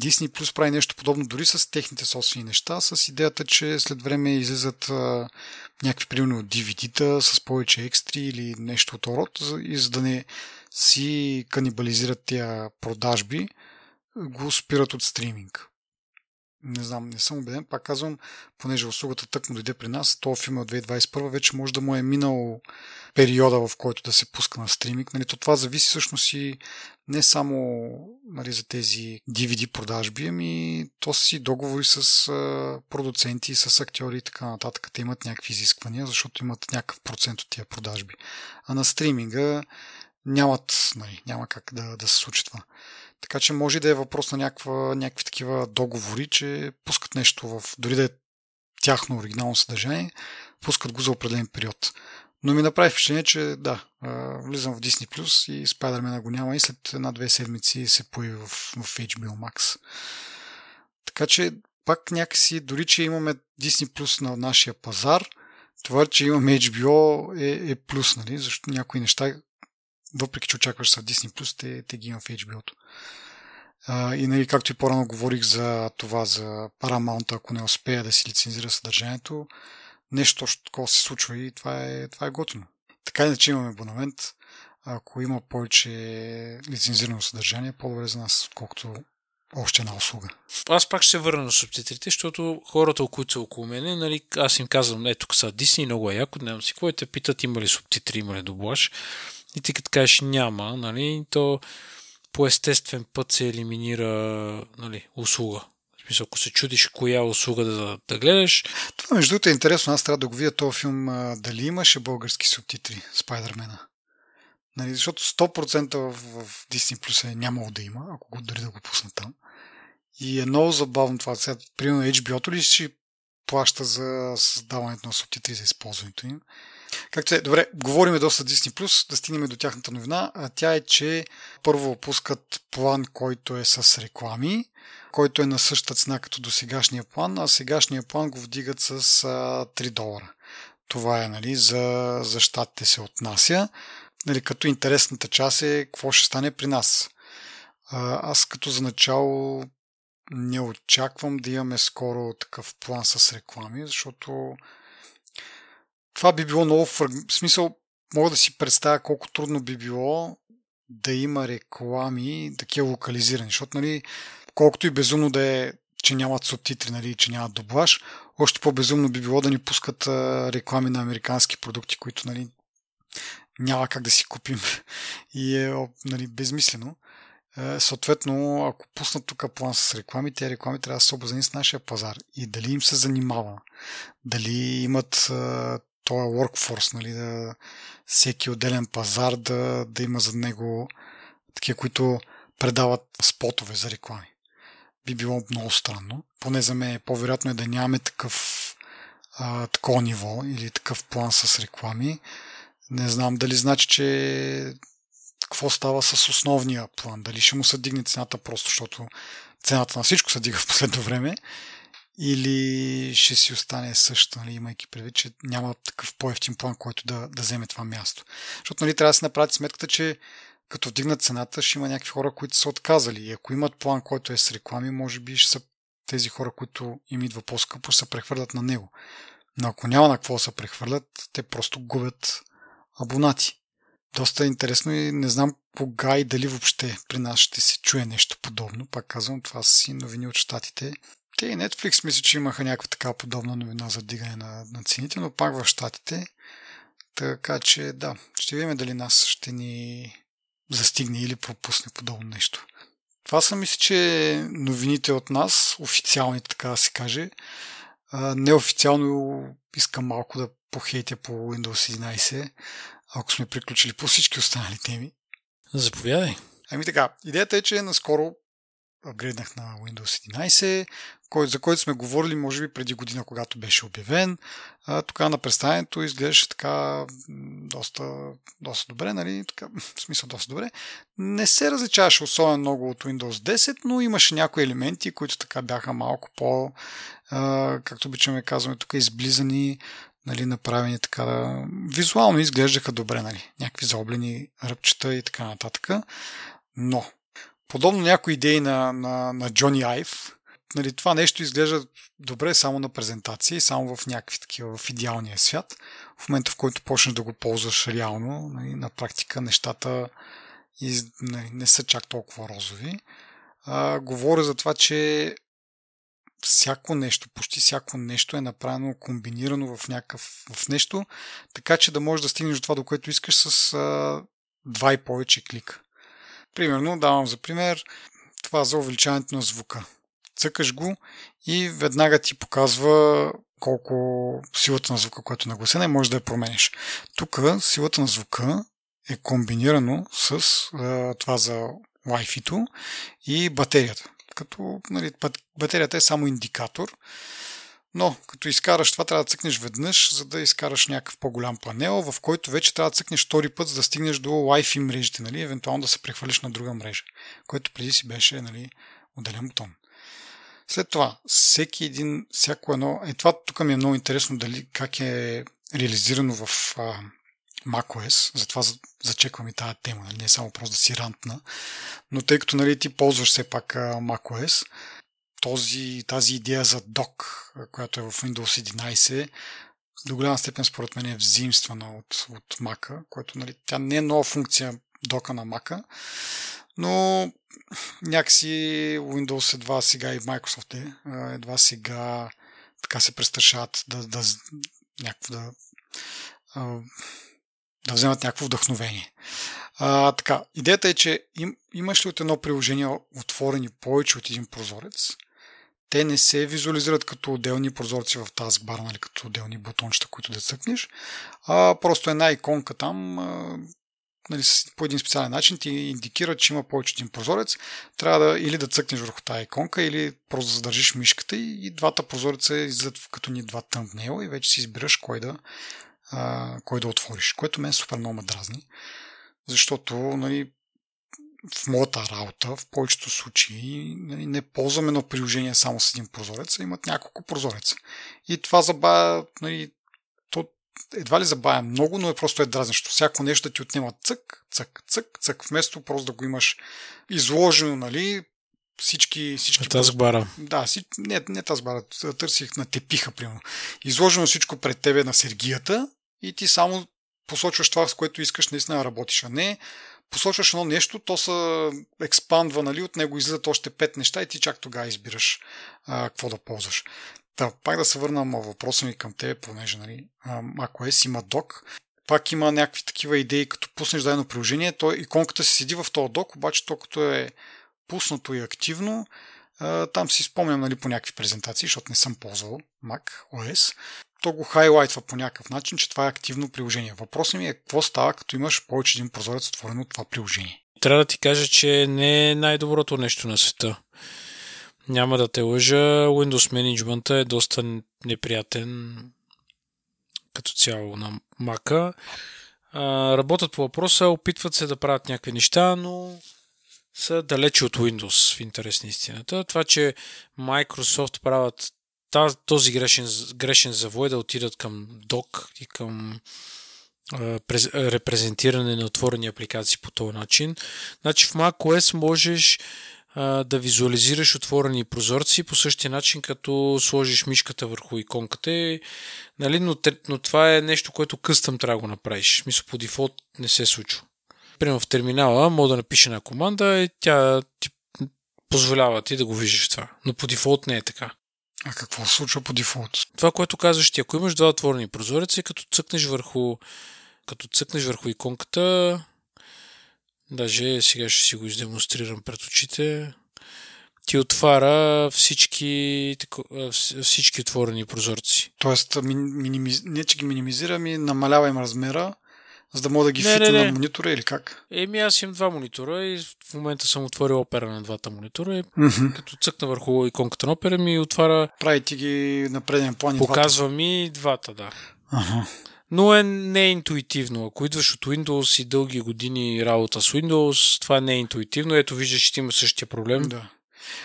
Disney Plus прави нещо подобно дори с техните собствени неща, с идеята, че след време излизат а, някакви примерно DVD-та с повече екстри или нещо от род, и за да не си канибализират тия продажби, го спират от стриминг. Не знам, не съм убеден. Пак казвам, понеже услугата тък му дойде при нас, то филм от 2021, вече може да му е минал периода, в който да се пуска на стриминг. Нали, то това зависи всъщност и не само нали, за тези DVD продажби, ами то си договори с продуценти, с актьори и така нататък. Те имат някакви изисквания, защото имат някакъв процент от тия продажби. А на стриминга нямат, нали, няма как да, да се случи това. Така че може да е въпрос на някаква, някакви такива договори, че пускат нещо в, дори да е тяхно оригинално съдържание, пускат го за определен период. Но ми направи впечатление, че да, влизам в Disney Plus и Spider-Man го няма и след една-две седмици се появи в, в HBO Max. Така че пак някакси, дори че имаме Disney Plus на нашия пазар, това, че имаме HBO е, е плюс, нали? Защото някои неща, въпреки че очакваш са Disney Plus, те, те ги има в HBO-то. И нали, както и по-рано говорих за това, за Paramount, ако не успея да си лицензира съдържанието, нещо точно такова се случва и това е, това е готино. Така иначе имаме абонамент. Ако има повече лицензирано съдържание, по-добре за нас, отколкото още една услуга. Аз пак ще се върна на субтитрите, защото хората, които са около мене, нали, аз им казвам, ето тук са Дисни, много е яко, нямам си какво те питат има ли субтитри, има ли доблаж. И ти като кажеш няма, нали, то по естествен път се елиминира нали, услуга. В смисъл, ако се чудиш коя услуга да, да гледаш. Това между другото е интересно. Аз трябва да го видя този филм дали имаше български субтитри Спайдермена. Нали, защото 100% в, в Disney Plus е нямало да има, ако го дори да го пусна там. И е много забавно това. Сега, примерно HBO-то ли ще плаща за създаването на субтитри за използването им. Както е, добре, говориме доста Disney+, Plus, да стигнем до тяхната новина. А тя е, че първо пускат план, който е с реклами, който е на същата цена като до сегашния план, а сегашния план го вдигат с 3 долара. Това е, нали, за, за щатите се отнася. Нали, като интересната част е какво ще стане при нас. Аз като за начало не очаквам да имаме скоро такъв план с реклами, защото това би било много. В смисъл, мога да си представя колко трудно би било да има реклами, такива локализирани, защото, нали, колкото и безумно да е, че нямат субтитри, нали, че нямат доблаж, още по-безумно би било да ни пускат а, реклами на американски продукти, които, нали, няма как да си купим и е нали, безмислено. Е, съответно, ако пуснат тук план с реклами, тези реклами трябва да се образени с нашия пазар и дали им се занимава, дали имат е, този workforce, нали, да, всеки отделен пазар да, да има за него такива, които предават спотове за реклами. Би било много странно. Поне за мен по-вероятно е да нямаме такъв а, такова ниво или такъв план с реклами. Не знам дали значи, че какво става с основния план. Дали ще му се дигне цената просто, защото цената на всичко се дига в последно време или ще си остане също, нали, имайки предвид, че няма такъв по-ефтин план, който да, да вземе това място. Защото нали, трябва да се направи сметката, че като вдигнат цената, ще има някакви хора, които са отказали. И ако имат план, който е с реклами, може би ще са тези хора, които им идва по-скъпо, се прехвърлят на него. Но ако няма на какво да се прехвърлят, те просто губят абонати. Доста е интересно и не знам кога и дали въобще при нас ще се чуе нещо подобно. Пак казвам, това са си новини от щатите. Те и Netflix мисля, че имаха някаква такава подобна новина за дигане на, на цените, но пак в щатите. Така че да, ще видим дали нас ще ни застигне или пропусне подобно нещо. Това са мисля, че новините от нас, официалните така да се каже. А, неофициално искам малко да похейтя по Windows 11, ако сме приключили по всички останали теми. Заповядай. Ами така, идеята е, че наскоро апгрейднах на Windows 11, кой, за който сме говорили, може би, преди година, когато беше обявен. А, тук на представянето изглеждаше така доста, доста добре, нали? Така, в смисъл доста добре. Не се различаваше особено много от Windows 10, но имаше някои елементи, които така бяха малко по, а, както обичаме казваме тук, изблизани, нали, направени така. Визуално изглеждаха добре, нали? Някакви заоблени ръбчета и така нататък. Но, подобно някои идеи на, на, на Джони Айв, нали, това нещо изглежда добре само на презентации, само в някакви такива, в идеалния свят. В момента, в който почнеш да го ползваш реално, нали, на практика нещата из, нали, не са чак толкова розови. А, говоря за това, че всяко нещо, почти всяко нещо е направено комбинирано в някакъв в нещо, така че да можеш да стигнеш до това, до което искаш с а, два и повече клика. Примерно, давам за пример това за увеличаването на звука. Цъкаш го и веднага ти показва колко силата на звука, която е нагласена и можеш да я промениш. Тук силата на звука е комбинирано с а, това за Wi-Fi-то и батерията като нали, батерията е само индикатор. Но като изкараш това, трябва да цъкнеш веднъж, за да изкараш някакъв по-голям панел, в който вече трябва да цъкнеш втори път, за да стигнеш до Wi-Fi мрежите, нали, евентуално да се прехвалиш на друга мрежа, което преди си беше нали, отделен бутон. След това, всеки един, всяко едно, е това тук ми е много интересно дали как е реализирано в а, macOS, затова зачеквам и тази тема, нали? не е само просто да си рантна, но тъй като нали, ти ползваш все пак macOS, този, тази идея за док, която е в Windows 11, до голяма степен според мен е взаимствана от, от Mac, което нали, тя не е нова функция дока на Mac, но някакси Windows едва сега и Microsoft е, едва сега така се престрашават да, да, някакво да да вземат някакво вдъхновение. А, така, идеята е, че им, имаш ли от едно приложение отворени повече от един прозорец, те не се визуализират като отделни прозорци в таскбар, нали, като отделни бутончета, които да цъкнеш, а просто една иконка там, нали, по един специален начин ти индикира, че има повече един прозорец. Трябва да или да цъкнеш върху тази иконка, или просто задържиш мишката и, и двата прозореца излизат като ни два тъмбнела и вече си избираш кой да, а, кой да отвориш, което мен супер много ме дразни. Защото нали, в моята работа, в повечето случаи, нали, не ползваме едно приложение само с един прозорец, а имат няколко прозореца. И това забавя, нали, то едва ли забавя много, но е просто е дразнещо. Всяко нещо да ти отнема цък, цък, цък, цък, вместо просто да го имаш изложено, нали, всички... всички Тазбара. Да, си, не, не тазбара, търсих на тепиха, примерно. Изложено всичко пред тебе на сергията и ти само посочваш това, с което искаш наистина да работиш, а не посочваш едно нещо, то се експандва, нали, от него излизат още пет неща и ти чак тогава избираш а, какво да ползваш. Та, пак да се върна на въпроса ми към теб, понеже нали, ако е има док, пак има някакви такива идеи, като пуснеш дадено приложение, то иконката си седи в този док, обаче то като е пуснато и активно, там си спомням нали, по някакви презентации, защото не съм ползвал Mac OS, то го хайлайтва по някакъв начин, че това е активно приложение. Въпросът ми е какво става, като имаш повече един прозорец отворен от това приложение. Трябва да ти кажа, че не е най-доброто нещо на света. Няма да те лъжа, Windows Management е доста неприятен като цяло на Mac. Работят по въпроса, опитват се да правят някакви неща, но са далече от Windows в интерес на истината. Това, че Microsoft правят този грешен, грешен завой да отидат към док и към репрезентиране на отворени апликации по този начин. Значи в macOS можеш да визуализираш отворени прозорци по същия начин, като сложиш мишката върху иконката. Нали? Но, но това е нещо, което къстъм трябва да го направиш. Мисля, по дефолт не се случва. Примерно в терминала мога да напиша една команда и тя ти позволява ти да го виждаш това. Но по дефолт не е така. А какво се случва по дефолт? Това, което казваш ти, ако имаш два отворени прозореца и като цъкнеш върху, като цъкнеш върху иконката, даже сега ще си го издемонстрирам пред очите, ти отваря всички, всички отворени прозорци. Тоест, минимиз... не че ги минимизира, ми намалява им размера, за да мога да ги не, фитна не, не. на монитора или как? Еми аз имам два монитора и в момента съм отворил опера на двата монитора и mm-hmm. като цъкна върху иконката на опера ми отваря... Прави ти ги на преден план и Показва двата. ми двата, да. Uh-huh. Но е неинтуитивно. Ако идваш от Windows и дълги години работа с Windows, това не е интуитивно. Ето виждаш, че ти има същия проблем. Да.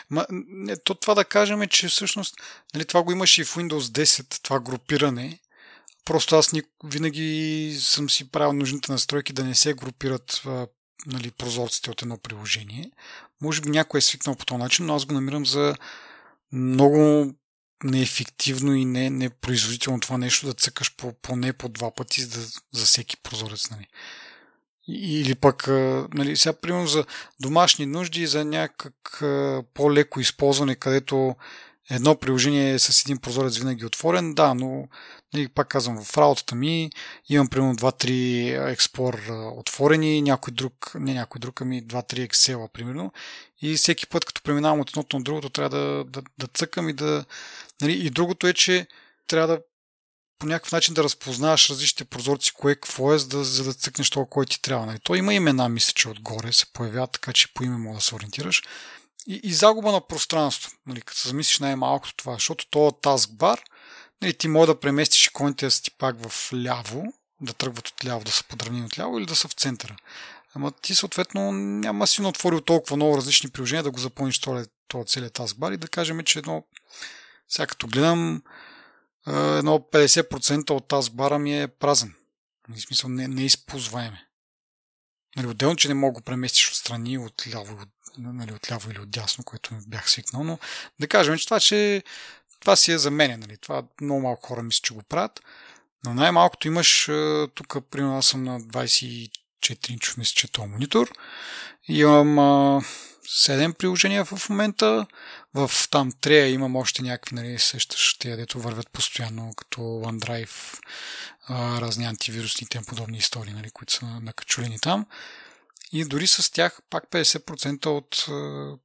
Ма, не, то това да кажем е, че всъщност нали, това го имаш и в Windows 10, това групиране, Просто аз винаги съм си правил нужните настройки да не се групират нали, прозорците от едно приложение. Може би някой е свикнал по този начин, но аз го намирам за много неефективно и не, непроизводително това нещо да цъкаш по, поне по два пъти за, за всеки прозорец. Нали. Или пък, нали, сега, примерно за домашни нужди, за някак по-леко използване, където едно приложение е с един прозорец винаги отворен, да, но и пак казвам, в работата ми имам примерно 2-3 експор отворени, някой друг, не някой друг, ами 2-3 Excel, примерно. И всеки път, като преминавам от едното на другото, трябва да, да, да цъкам и да... Нали, и другото е, че трябва да по някакъв начин да разпознаваш различните прозорци, кое какво е, за да, за да цъкнеш това, кой ти трябва. Нали. То има имена, мисля, че отгоре се появяват, така че по име мога да се ориентираш. И, и загуба на пространство, нали, като се замислиш най-малкото това, защото то е таскбар – Нали, ти може да преместиш иконите да са ти пак в ляво, да тръгват от ляво, да са подравнени от ляво или да са в центъра. Ама ти съответно няма си отворил толкова много различни приложения да го запълниш този, този целият таскбар и да кажем, че едно, сега като гледам, едно 50% от таскбара ми е празен. В смисъл не, не е използваеме. Нали, отделно, че не мога да преместиш отстрани, от ляво, нали, от ляво или от дясно, което бях свикнал, но да кажем, че това, че това си е за мен, нали? Това много малко хора мисля, че го правят. Но най-малкото имаш, тук, примерно, аз съм на 24 инчов, мисля, че е този монитор. Имам а, 7 приложения в момента. В там трея имам още някакви, нали, сещаш, те, дето вървят постоянно, като OneDrive, а, разни антивирусни и подобни истории, нали, които са накачулени там. И дори с тях пак 50% от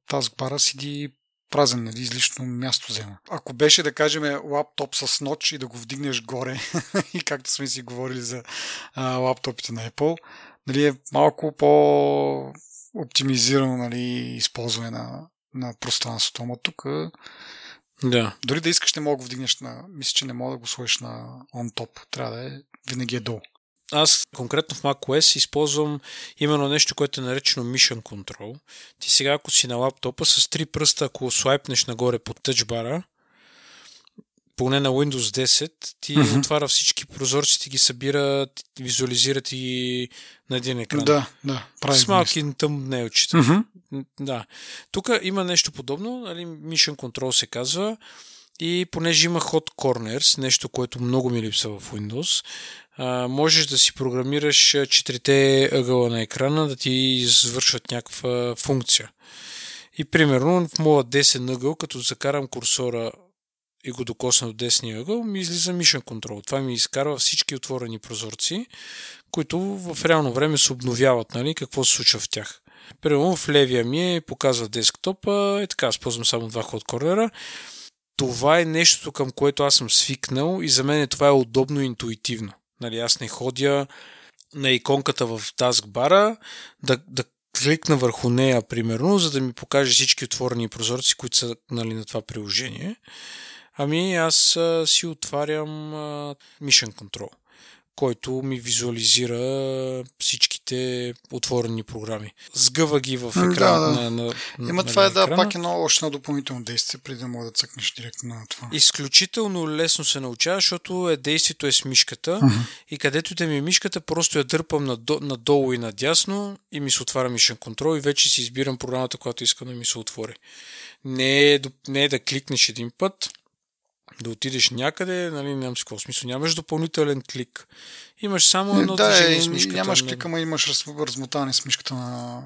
таскбара седи празен, нали, излишно място взема. Ако беше, да кажем, лаптоп с ноч и да го вдигнеш горе, и както сме си говорили за а, лаптопите на Apple, нали, е малко по оптимизирано нали, използване на, на пространството. Ама тук да. дори да искаш не мога да го вдигнеш на... Мисля, че не мога да го сложиш на on top. Трябва да е винаги е долу. Аз конкретно в macOS използвам именно нещо, което е наречено Mission Control. Ти сега, ако си на лаптопа с три пръста, ако слайпнеш нагоре под тъчбара, поне на Windows 10, ти mm-hmm. отваря всички прозорци, ти ги събира, визуализира ти на един екран. Да, да. С малки тъмнелчета. Mm-hmm. Да. Тук има нещо подобно, нали, Mission Control се казва. И понеже има Hot Corners, нещо, което много ми липсва в Windows, можеш да си програмираш четирите ъгъла на екрана да ти извършват някаква функция. И примерно в моя десен ъгъл, като закарам курсора и го докосна от десния ъгъл, ми излиза Mission Control. Това ми изкарва всички отворени прозорци, които в реално време се обновяват, нали, какво се случва в тях. Примерно в левия ми е показва десктопа, е така, аз ползвам само два ход корнера. Това е нещото, към което аз съм свикнал и за мен това е удобно и интуитивно. Нали, аз не ходя на иконката в таскбара да, да кликна върху нея, примерно, за да ми покаже всички отворени прозорци, които са нали, на това приложение. Ами аз а, си отварям а, Mission Control който ми визуализира всичките отворени програми. Сгъва ги в екрана. Да, да. На, на, Има на, това е да, пак едно още на допълнително действие, преди да мога да цъкнеш директно на това. Изключително лесно се научава, защото е, действието е с мишката uh-huh. и където да ми е мишката, просто я дърпам надо, надолу и надясно и ми се отваря Mission Control и вече си избирам програмата, която искам да ми се отвори. Не е, не е да кликнеш един път, да отидеш някъде, нали, нямам си какво смисъл. Нямаш допълнителен клик. Имаш само едно да, движение с мишката. Нямаш клик, ама имаш раз, размотане с мишката на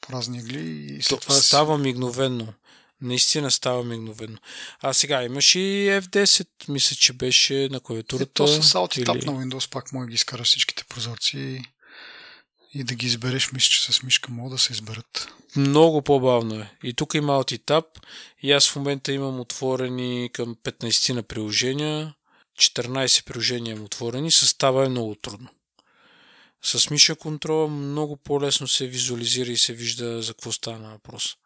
по разни игли. И след То, това става си... мигновенно. Наистина става мигновено. А сега имаш и F10, мисля, че беше на клавиатурата. Е, то с Alt или... на Windows пак може да ги изкараш всичките прозорци и да ги избереш, мисля, че с мишка могат да се изберат. Много по-бавно е. И тук има Alt и аз в момента имам отворени към 15 на приложения, 14 приложения имам отворени, състава е много трудно. С миша контрола много по-лесно се визуализира и се вижда за какво стана въпрос.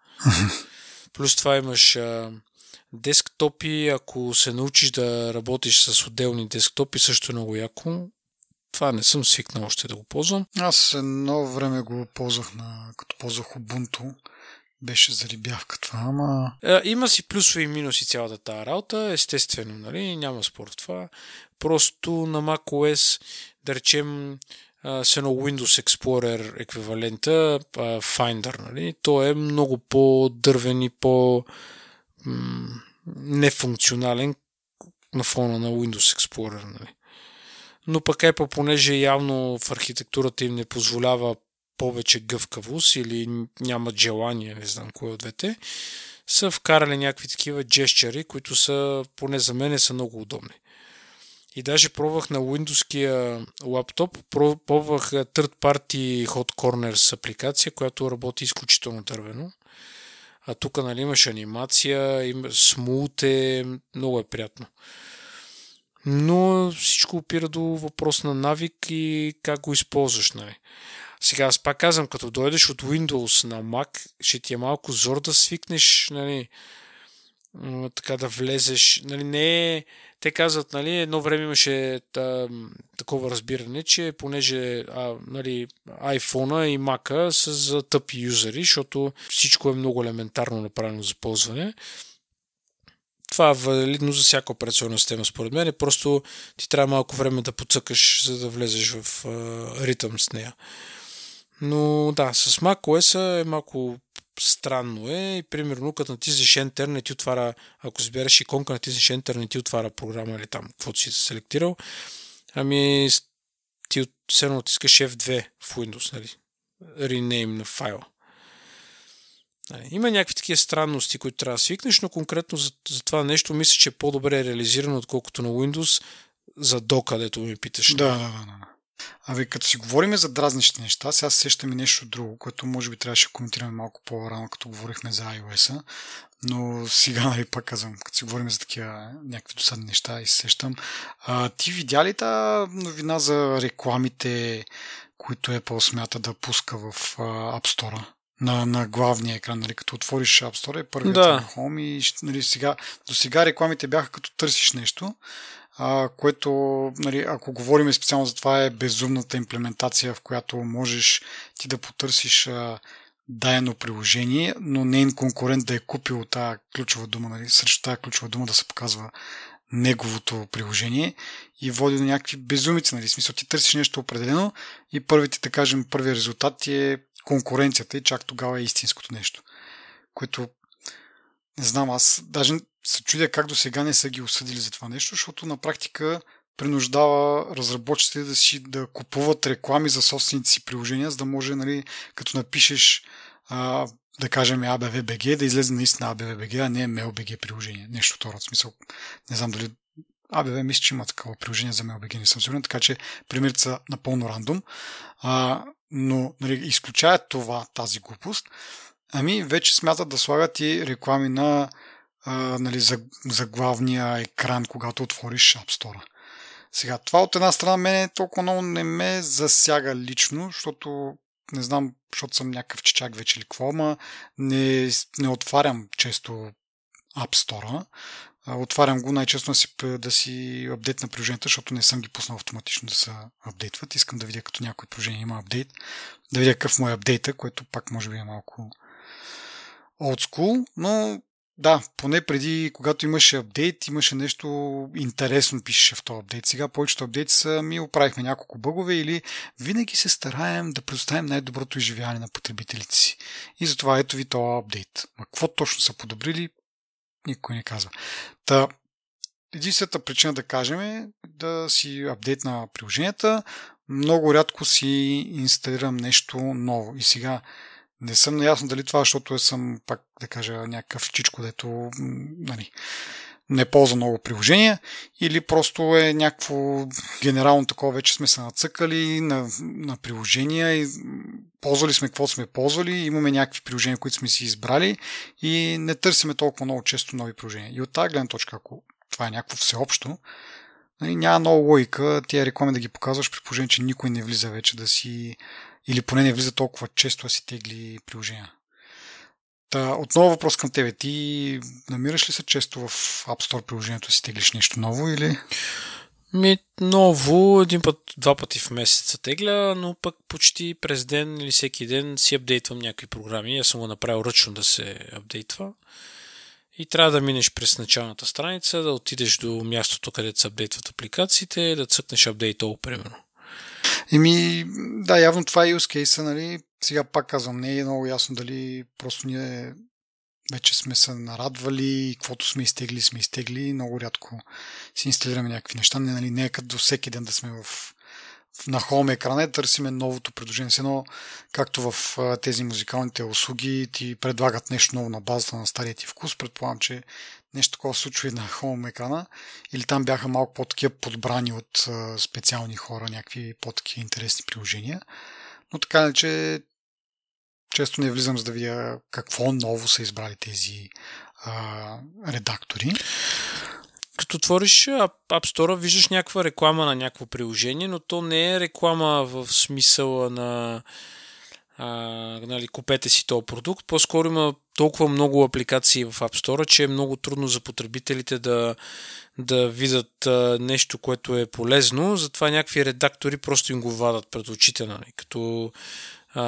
Плюс това имаш а, десктопи, ако се научиш да работиш с отделни десктопи, също е много яко. Това не съм свикнал още да го ползвам. Аз едно време го ползвах на, като ползвах Ubuntu. Беше зарибявка това, ама... Е, има си плюсове и минуси цялата тази работа, естествено, нали? Няма спор в това. Просто на macOS, да речем, с едно Windows Explorer еквивалента, Finder, нали? То е много по-дървен и по- нефункционален на фона на Windows Explorer, нали? Но пък Apple, понеже явно в архитектурата им не позволява повече гъвкавост или нямат желание, не знам кое от двете, са вкарали някакви такива джещери, които са, поне за мен, са много удобни. И даже пробвах на Windows лаптоп, пробвах Third Party Hot Corners апликация, която работи изключително дървено. А тук нали, имаш анимация, има смут е, много е приятно но всичко опира до въпрос на навик и как го използваш. Нали. Сега аз пак казвам, като дойдеш от Windows на Mac, ще ти е малко зор да свикнеш, нали, така да влезеш. Нали, не е... Те казват, нали, едно време имаше та, такова разбиране, че понеже а, нали, iPhone и Mac са за тъпи юзери, защото всичко е много елементарно направено за ползване. Това е валидно за всяка операционна система, според мен. Просто ти трябва малко време да подсъкаш, за да влезеш в а, ритъм с нея. Но да, с macOS е малко странно е. И, примерно, като натиснеш Enter, не ти отваря, ако избереш иконка, натиснеш Enter, не ти отваря програма или там, каквото си селектирал. Ами, ти все едно натискаш F2 в Windows, нали? Rename на файла. Нали, има някакви такива странности, които трябва да свикнеш, но конкретно за, за това нещо мисля, че е по-добре е реализирано, отколкото на Windows, за до където ми питаш. Да, да, да. да. Абе, като си говорим за дразнещи неща, сега сещаме нещо друго, което може би трябваше да коментираме малко по-рано, като говорихме за iOS-а, но сега, нали, пак казвам, като си говорим за такива някакви досадни неща и се сещам. А, ти видя ли та новина за рекламите, които Apple смята да пуска в App Store на, на главния екран, нали, като отвориш App Store е първият Да. на Home и нали, сега, до сега рекламите бяха като търсиш нещо, а, което, нали, ако говорим специално за това е безумната имплементация, в която можеш ти да потърсиш а, дадено приложение, но нейн конкурент да е купил тази ключова дума, нали, срещу тази ключова дума да се показва неговото приложение и води до някакви безумици. Нали? Смисъл, ти търсиш нещо определено и първите, да кажем, първият резултат ти е конкуренцията и чак тогава е истинското нещо. Което не знам, аз даже се чудя как до сега не са ги осъдили за това нещо, защото на практика принуждава разработчиците да си да купуват реклами за собствените си приложения, за да може, нали, като напишеш а, да кажем ABVBG, да излезе наистина ABVBG, а не MailBG приложение. Нещо второ. В смисъл, не знам дали ABV мисля, че има такова приложение за MailBG, не съм сигурен, така че примерите са напълно рандом. А, но нали, изключая това, тази глупост, ами вече смятат да слагат и реклами на а, нали, за, за главния екран, когато отвориш App Store. Сега, това от една страна мене толкова много не ме засяга лично, защото не знам, защото съм някакъв чечак вече или какво, ама не, не отварям често App Store. Отварям го най-често да си, да си апдейт на приложенията, защото не съм ги пуснал автоматично да се апдейтват. Искам да видя като някой приложение има апдейт, да видя какъв му е апдейта, което пак може би е малко old school, но да, поне преди, когато имаше апдейт, имаше нещо интересно, пишеше в този апдейт. Сега повечето апдейти са ми оправихме няколко бъгове или винаги се стараем да предоставим най-доброто изживяване на потребителите си. И затова ето ви този апдейт. А какво точно са подобрили, никой не казва. Та, единствената причина да кажем е да си апдейт на приложенията. Много рядко си инсталирам нещо ново. И сега не съм наясно дали това, защото съм, пак да кажа, някакъв чичко, дето нали, не ползва много приложения, или просто е някакво генерално такова, вече сме се нацъкали на, на приложения и ползвали сме каквото сме ползвали, имаме някакви приложения, които сме си избрали и не търсиме толкова много често нови приложения. И от тази гледна точка, ако това е някакво всеобщо, нали, няма много логика тия реклами да ги показваш при положение, че никой не влиза вече да си или поне не влиза толкова често да си тегли приложения. Та, отново въпрос към тебе. Ти намираш ли се често в App Store приложението си теглиш нещо ново или? Ми, ново, един път, два пъти в месеца тегля, но пък почти през ден или всеки ден си апдейтвам някакви програми. Аз съм го направил ръчно да се апдейтва. И трябва да минеш през началната страница, да отидеш до мястото, където се апдейтват апликациите, да цъкнеш Update All, примерно. Еми, да, явно това е use case, нали? Сега пак казвам, не е много ясно дали просто ние вече сме се нарадвали, каквото сме изтегли, сме изтегли. Много рядко си инсталираме някакви неща. Не, нали, не е като всеки ден да сме в, на home екрана търсиме новото предложение. Едно, както в тези музикалните услуги ти предлагат нещо ново на базата на стария ти вкус. Предполагам, че нещо такова случва и на home екрана. Или там бяха малко по-такива подбрани от специални хора, някакви по-такива интересни приложения. Но така че често не влизам за да видя какво ново са избрали тези а, редактори. Като отвориш App Store, виждаш някаква реклама на някакво приложение, но то не е реклама в смисъла на а, нали, купете си този продукт. По-скоро има толкова много апликации в App Store, че е много трудно за потребителите да, да видят а, нещо, което е полезно. Затова някакви редактори просто им го вадат пред очите, нали, като а,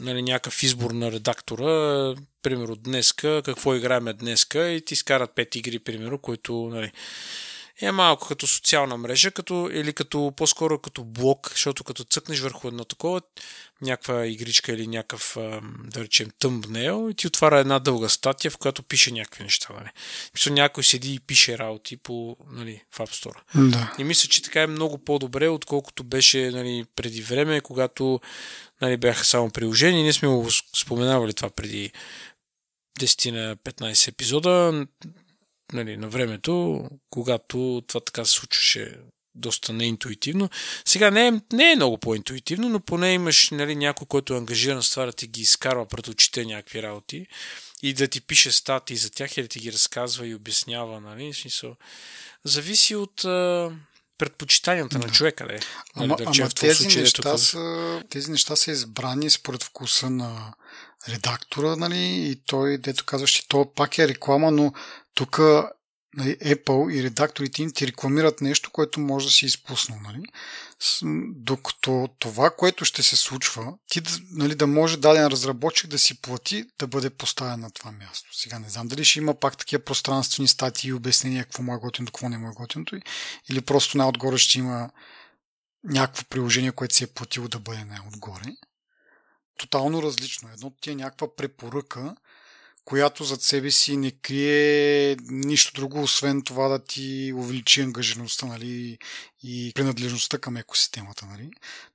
нали, някакъв избор на редактора, примерно днеска, какво играеме днеска и ти скарат пет игри, примерно, които нали, е малко като социална мрежа, като, или като, по-скоро като блок, защото като цъкнеш върху едно такова, някаква игричка или някакъв, да речем, тъмбнейл и ти отваря една дълга статия, в която пише някакви неща. Нали. Мисля, някой седи и пише работи по, нали, в App Store. Да. И мисля, че така е много по-добре, отколкото беше нали, преди време, когато нали, бяха само приложения. Ние сме го споменавали това преди 10 на 15 епизода нали, на времето, когато това така се случваше доста неинтуитивно. Сега не е, не е много по-интуитивно, но поне имаш нали, някой, който е ангажиран с това да ти ги изкарва пред очите някакви работи и да ти пише статии за тях и да ти ги разказва и обяснява. Нали? В смисъл, зависи от, предпочитанията да. на човека. Да е. Ама, да ама тези, случай, неща са, тези неща са избрани според вкуса на редактора, нали, и той, дето казваш, че то пак е реклама, но тук нали, Apple и редакторите им ти рекламират нещо, което може да си изпуснал. Нали? Докато това, което ще се случва, ти нали, да може даден разработчик да си плати да бъде поставен на това място. Сега не знам дали ще има пак такива пространствени статии и обяснения какво му е готиното, какво не му е готиното, или просто най-отгоре ще има някакво приложение, което си е платило да бъде най-отгоре. Тотално различно. Едно ти е някаква препоръка, която зад себе си не крие нищо друго, освен това да ти увеличи ангажираността нали, и принадлежността към екосистемата. Нали,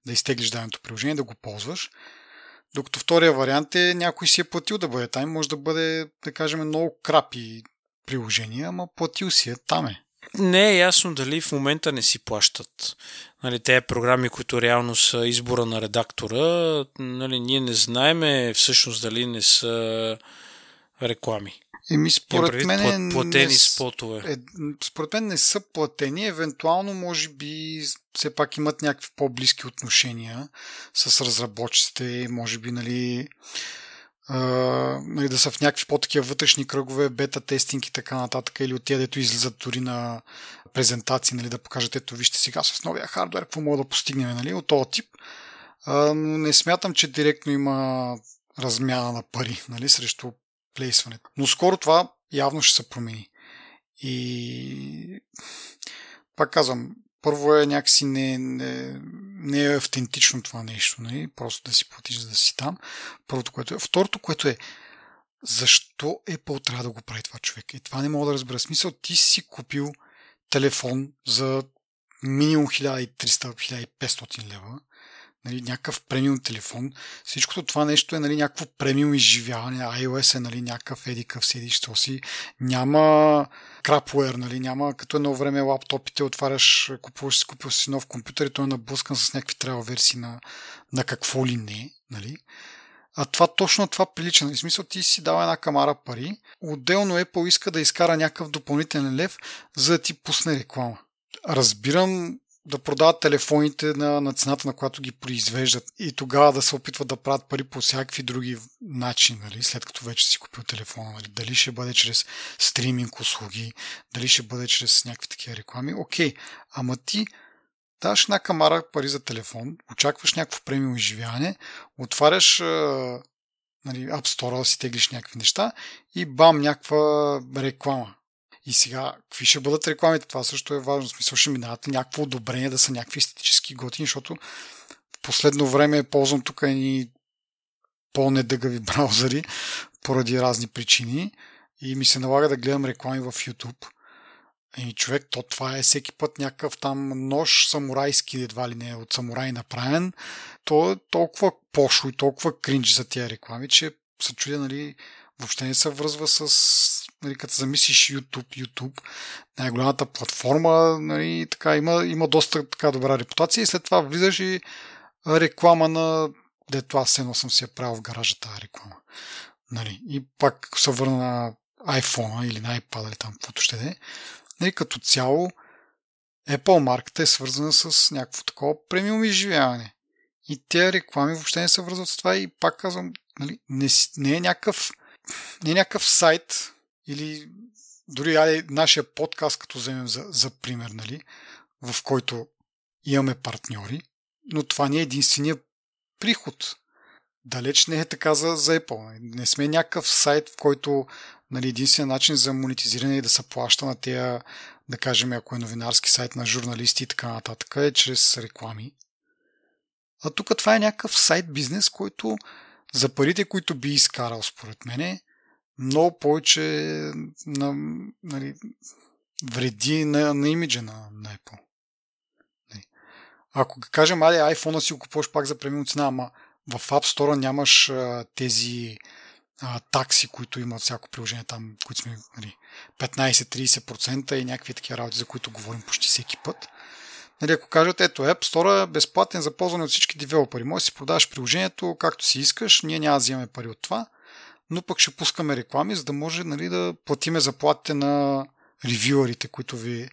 да изтеглиш даденото приложение, да го ползваш. Докато втория вариант е някой си е платил да бъде там. Може да бъде, да кажем, много крапи приложения, ама платил си е, там е. Не е ясно дали в момента не си плащат. Нали, те програми, които реално са избора на редактора, нали, ние не знаеме всъщност дали не са реклами. Еми, според мен. Платени не, спотове. Е, според мен не са платени. Евентуално, може би, все пак имат някакви по-близки отношения с разработчиците. Може би, нали, а, нали, да са в някакви по-такива вътрешни кръгове, бета тестинг и така нататък, или от тия, дето излизат дори на презентации, нали, да покажат, ето вижте сега с новия хардвер, какво мога да постигнем, нали, от този тип. А, не смятам, че директно има размяна на пари, нали, срещу плейсването. Но скоро това явно ще се промени. И пак казвам, първо е някакси не, не, не е автентично това нещо, нали? просто да си платиш, за да си там. Първото, което е. Второто, което е, защо Apple трябва да го прави това човек? И това не мога да разбера. Смисъл, ти си купил телефон за минимум 1300-1500 лева нали, някакъв премиум телефон. Всичкото това нещо е нали, някакво премиум изживяване. iOS е нали, някакъв едикъв седиш си. Няма крапуер, нали, няма като едно време лаптопите отваряш, купуваш си, купил си нов компютър и той е наблъскан с някакви трябва версии на, на какво ли не. Нали. А това точно това прилича. Нали? В смисъл ти си дава една камара пари, отделно Apple иска да изкара някакъв допълнителен лев, за да ти пусне реклама. Разбирам да продават телефоните на, на цената, на която ги произвеждат и тогава да се опитват да правят пари по всякакви други начини, нали, след като вече си купил телефона. Нали. Дали ще бъде чрез стриминг услуги, дали ще бъде чрез някакви такива реклами. Окей, ама ти даваш една камара пари за телефон, очакваш някакво премиум изживяване, отваряш нали, App Store да си теглиш някакви неща и бам, някаква реклама и сега, какви ще бъдат рекламите? Това също е важно. В смисъл ще минават някакво одобрение да са някакви естетически готини, защото в последно време ползвам тук и по-недъгави браузъри поради разни причини и ми се налага да гледам реклами в YouTube. И човек, то това е всеки път някакъв там нож самурайски, едва ли не е от самурай направен. То е толкова пошло и толкова кринж за тия реклами, че се чудя, нали, въобще не се връзва с, нали, като замислиш YouTube, YouTube, най-голямата платформа, нали, така, има, има доста така добра репутация и след това влизаш и реклама на дето аз едно съм си я правил в гаража тази реклама. Нали, и пак се върна на iPhone или на iPad или там, каквото ще е. Нали, като цяло Apple марката е свързана с някакво такова премиум изживяване. И тези реклами въобще не се връзват с това и пак казвам, нали, не, не е някакъв не някакъв сайт или дори ай, нашия подкаст, като вземем за, за пример, нали, в който имаме партньори, но това не е единствения приход. Далеч не е така за, за Apple. Нали. Не сме някакъв сайт, в който нали, единствения начин за монетизиране е да се плаща на тея, да кажем, ако е новинарски сайт на журналисти и така нататък, е чрез реклами. А тук това е някакъв сайт бизнес, който за парите, които би изкарал, според мене, много повече на, нали, вреди на, на имиджа на, на Apple. Нали. Ако кажем, аде, iPhone си го купуваш пак за премиум цена, ама в App Store нямаш а, тези а, такси, които имат всяко приложение там, които сме нали, 15-30% и някакви такива работи, за които говорим почти всеки път. Нали, ако кажат, ето App Store е безплатен за ползване от всички девелопери. Може да си продаваш приложението както си искаш, ние няма да взимаме пари от това, но пък ще пускаме реклами, за да може нали, да платиме заплатите на ревюерите, които ви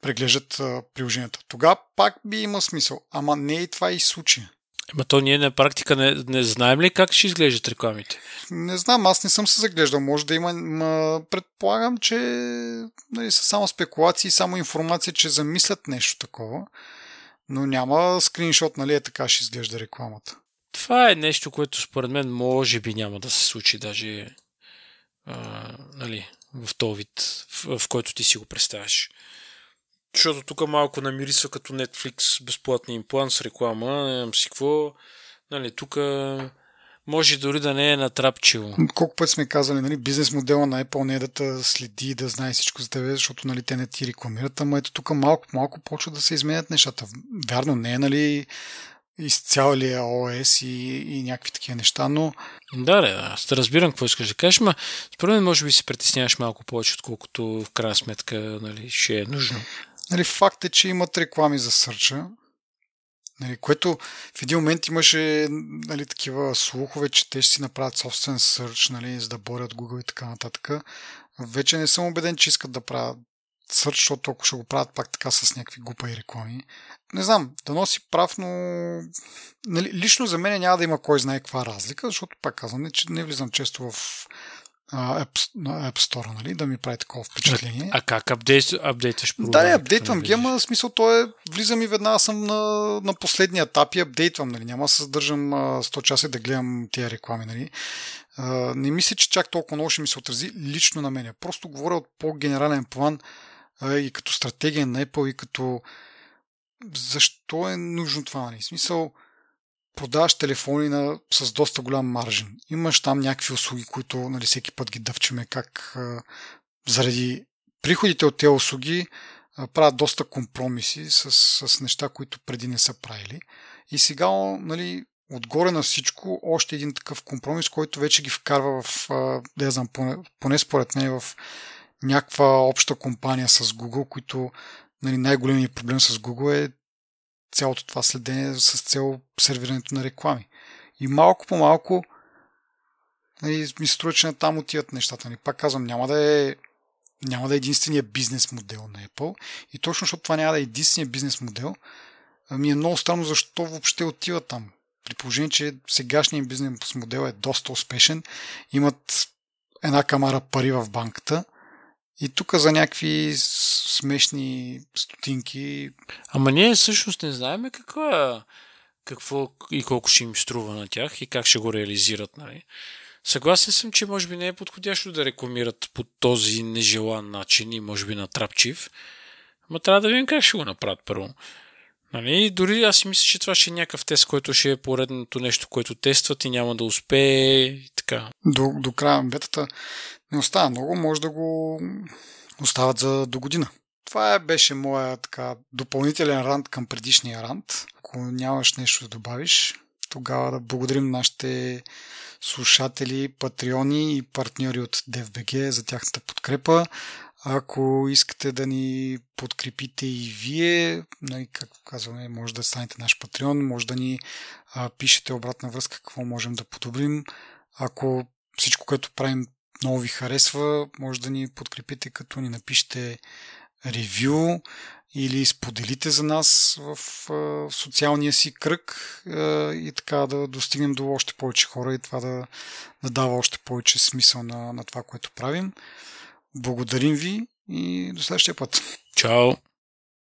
преглеждат приложенията. Тогава пак би има смисъл. Ама не и това и случай. Ама то ние на практика не, не знаем ли как ще изглеждат рекламите? Не знам, аз не съм се заглеждал. Може да има. Ма, предполагам, че нали, са само спекулации, само информация, че замислят нещо такова. Но няма скриншот, нали е така ще изглежда рекламата. Това е нещо, което според мен може би няма да се случи даже а, нали, в този вид, в, в който ти си го представяш. Защото тук малко намирисва като Netflix безплатния имплант с реклама, не знам си какво. Нали, тук може дори да не е натрапчиво. Колко път сме казали, нали, бизнес модела на Apple не е да те следи, да знае всичко за тебе, защото нали, те не ти рекламират, ама ето тук малко малко почва да се изменят нещата. Вярно, не е нали, изцяло ли е ОС и, и някакви такива неща, но... Да, да, аз те разбирам какво искаш да кажеш, ма според мен може би се притесняваш малко повече, отколкото в крайна сметка нали, ще е нужно. Нали, факт е, че имат реклами за сърча, нали, което в един момент имаше нали, такива слухове, че те ще си направят собствен сърч, нали, за да борят Google и така нататък. Вече не съм убеден, че искат да правят сърч, защото ако ще го правят пак така с някакви глупа и реклами. Не знам, да носи прав, но нали, лично за мен няма да има кой знае каква разлика, защото пак казвам, не, че не влизам често в App, на App Store, нали, да ми прави такова впечатление. А, а как апдейт, апдейтваш Да, не, апдейтвам ги, ама смисъл то е, влизам и веднага съм на, на последния етап и апдейтвам, нали, няма да се задържам 100 часа да гледам тия реклами, нали. Uh, не мисля, че чак толкова много ще ми се отрази лично на мен. Просто говоря от по-генерален план uh, и като стратегия на Apple и като защо е нужно това, нали. Смисъл, продаваш телефони на, с доста голям маржин. Имаш там някакви услуги, които нали, всеки път ги дъвчеме как а, заради приходите от тези услуги а, правят доста компромиси с, с неща, които преди не са правили. И сега, нали, отгоре на всичко, още един такъв компромис, който вече ги вкарва в, а, да знам, поне, поне според мен в някаква обща компания с Google, които нали, най-големият проблем с Google е цялото това следение с цел сервирането на реклами. И малко по малко нали, ми се струва, че там отиват нещата. Нали. Пак казвам, няма да е няма да е единствения бизнес модел на Apple. И точно защото това няма да е единствения бизнес модел, ми е много странно защо въобще отива там. При положение, че сегашният бизнес модел е доста успешен, имат една камара пари в банката и тук за някакви смешни стотинки. Ама ние всъщност не знаем какво, е, какво и колко ще им струва на тях и как ще го реализират. Нали? Съгласен съм, че може би не е подходящо да рекламират по този нежелан начин и може би натрапчив. Ама трябва да видим как ще го направят първо. Нали? Дори аз си мисля, че това ще е някакъв тест, който ще е поредното нещо, което тестват и няма да успее и така. До, до края бетата не остава много, може да го остават за до година. Това е, беше моя така допълнителен рант към предишния рант. Ако нямаш нещо да добавиш, тогава да благодарим нашите слушатели, патреони и партньори от DFBG за тяхната подкрепа. Ако искате да ни подкрепите и вие, нали, както казваме, може да станете наш патреон, може да ни а, пишете обратна връзка какво можем да подобрим. Ако всичко, което правим много ви харесва, може да ни подкрепите като ни напишете ревю или споделите за нас в а, социалния си кръг а, и така да достигнем до още повече хора и това да, да дава още повече смисъл на, на това, което правим. Благодарим ви и до следващия път. Чао!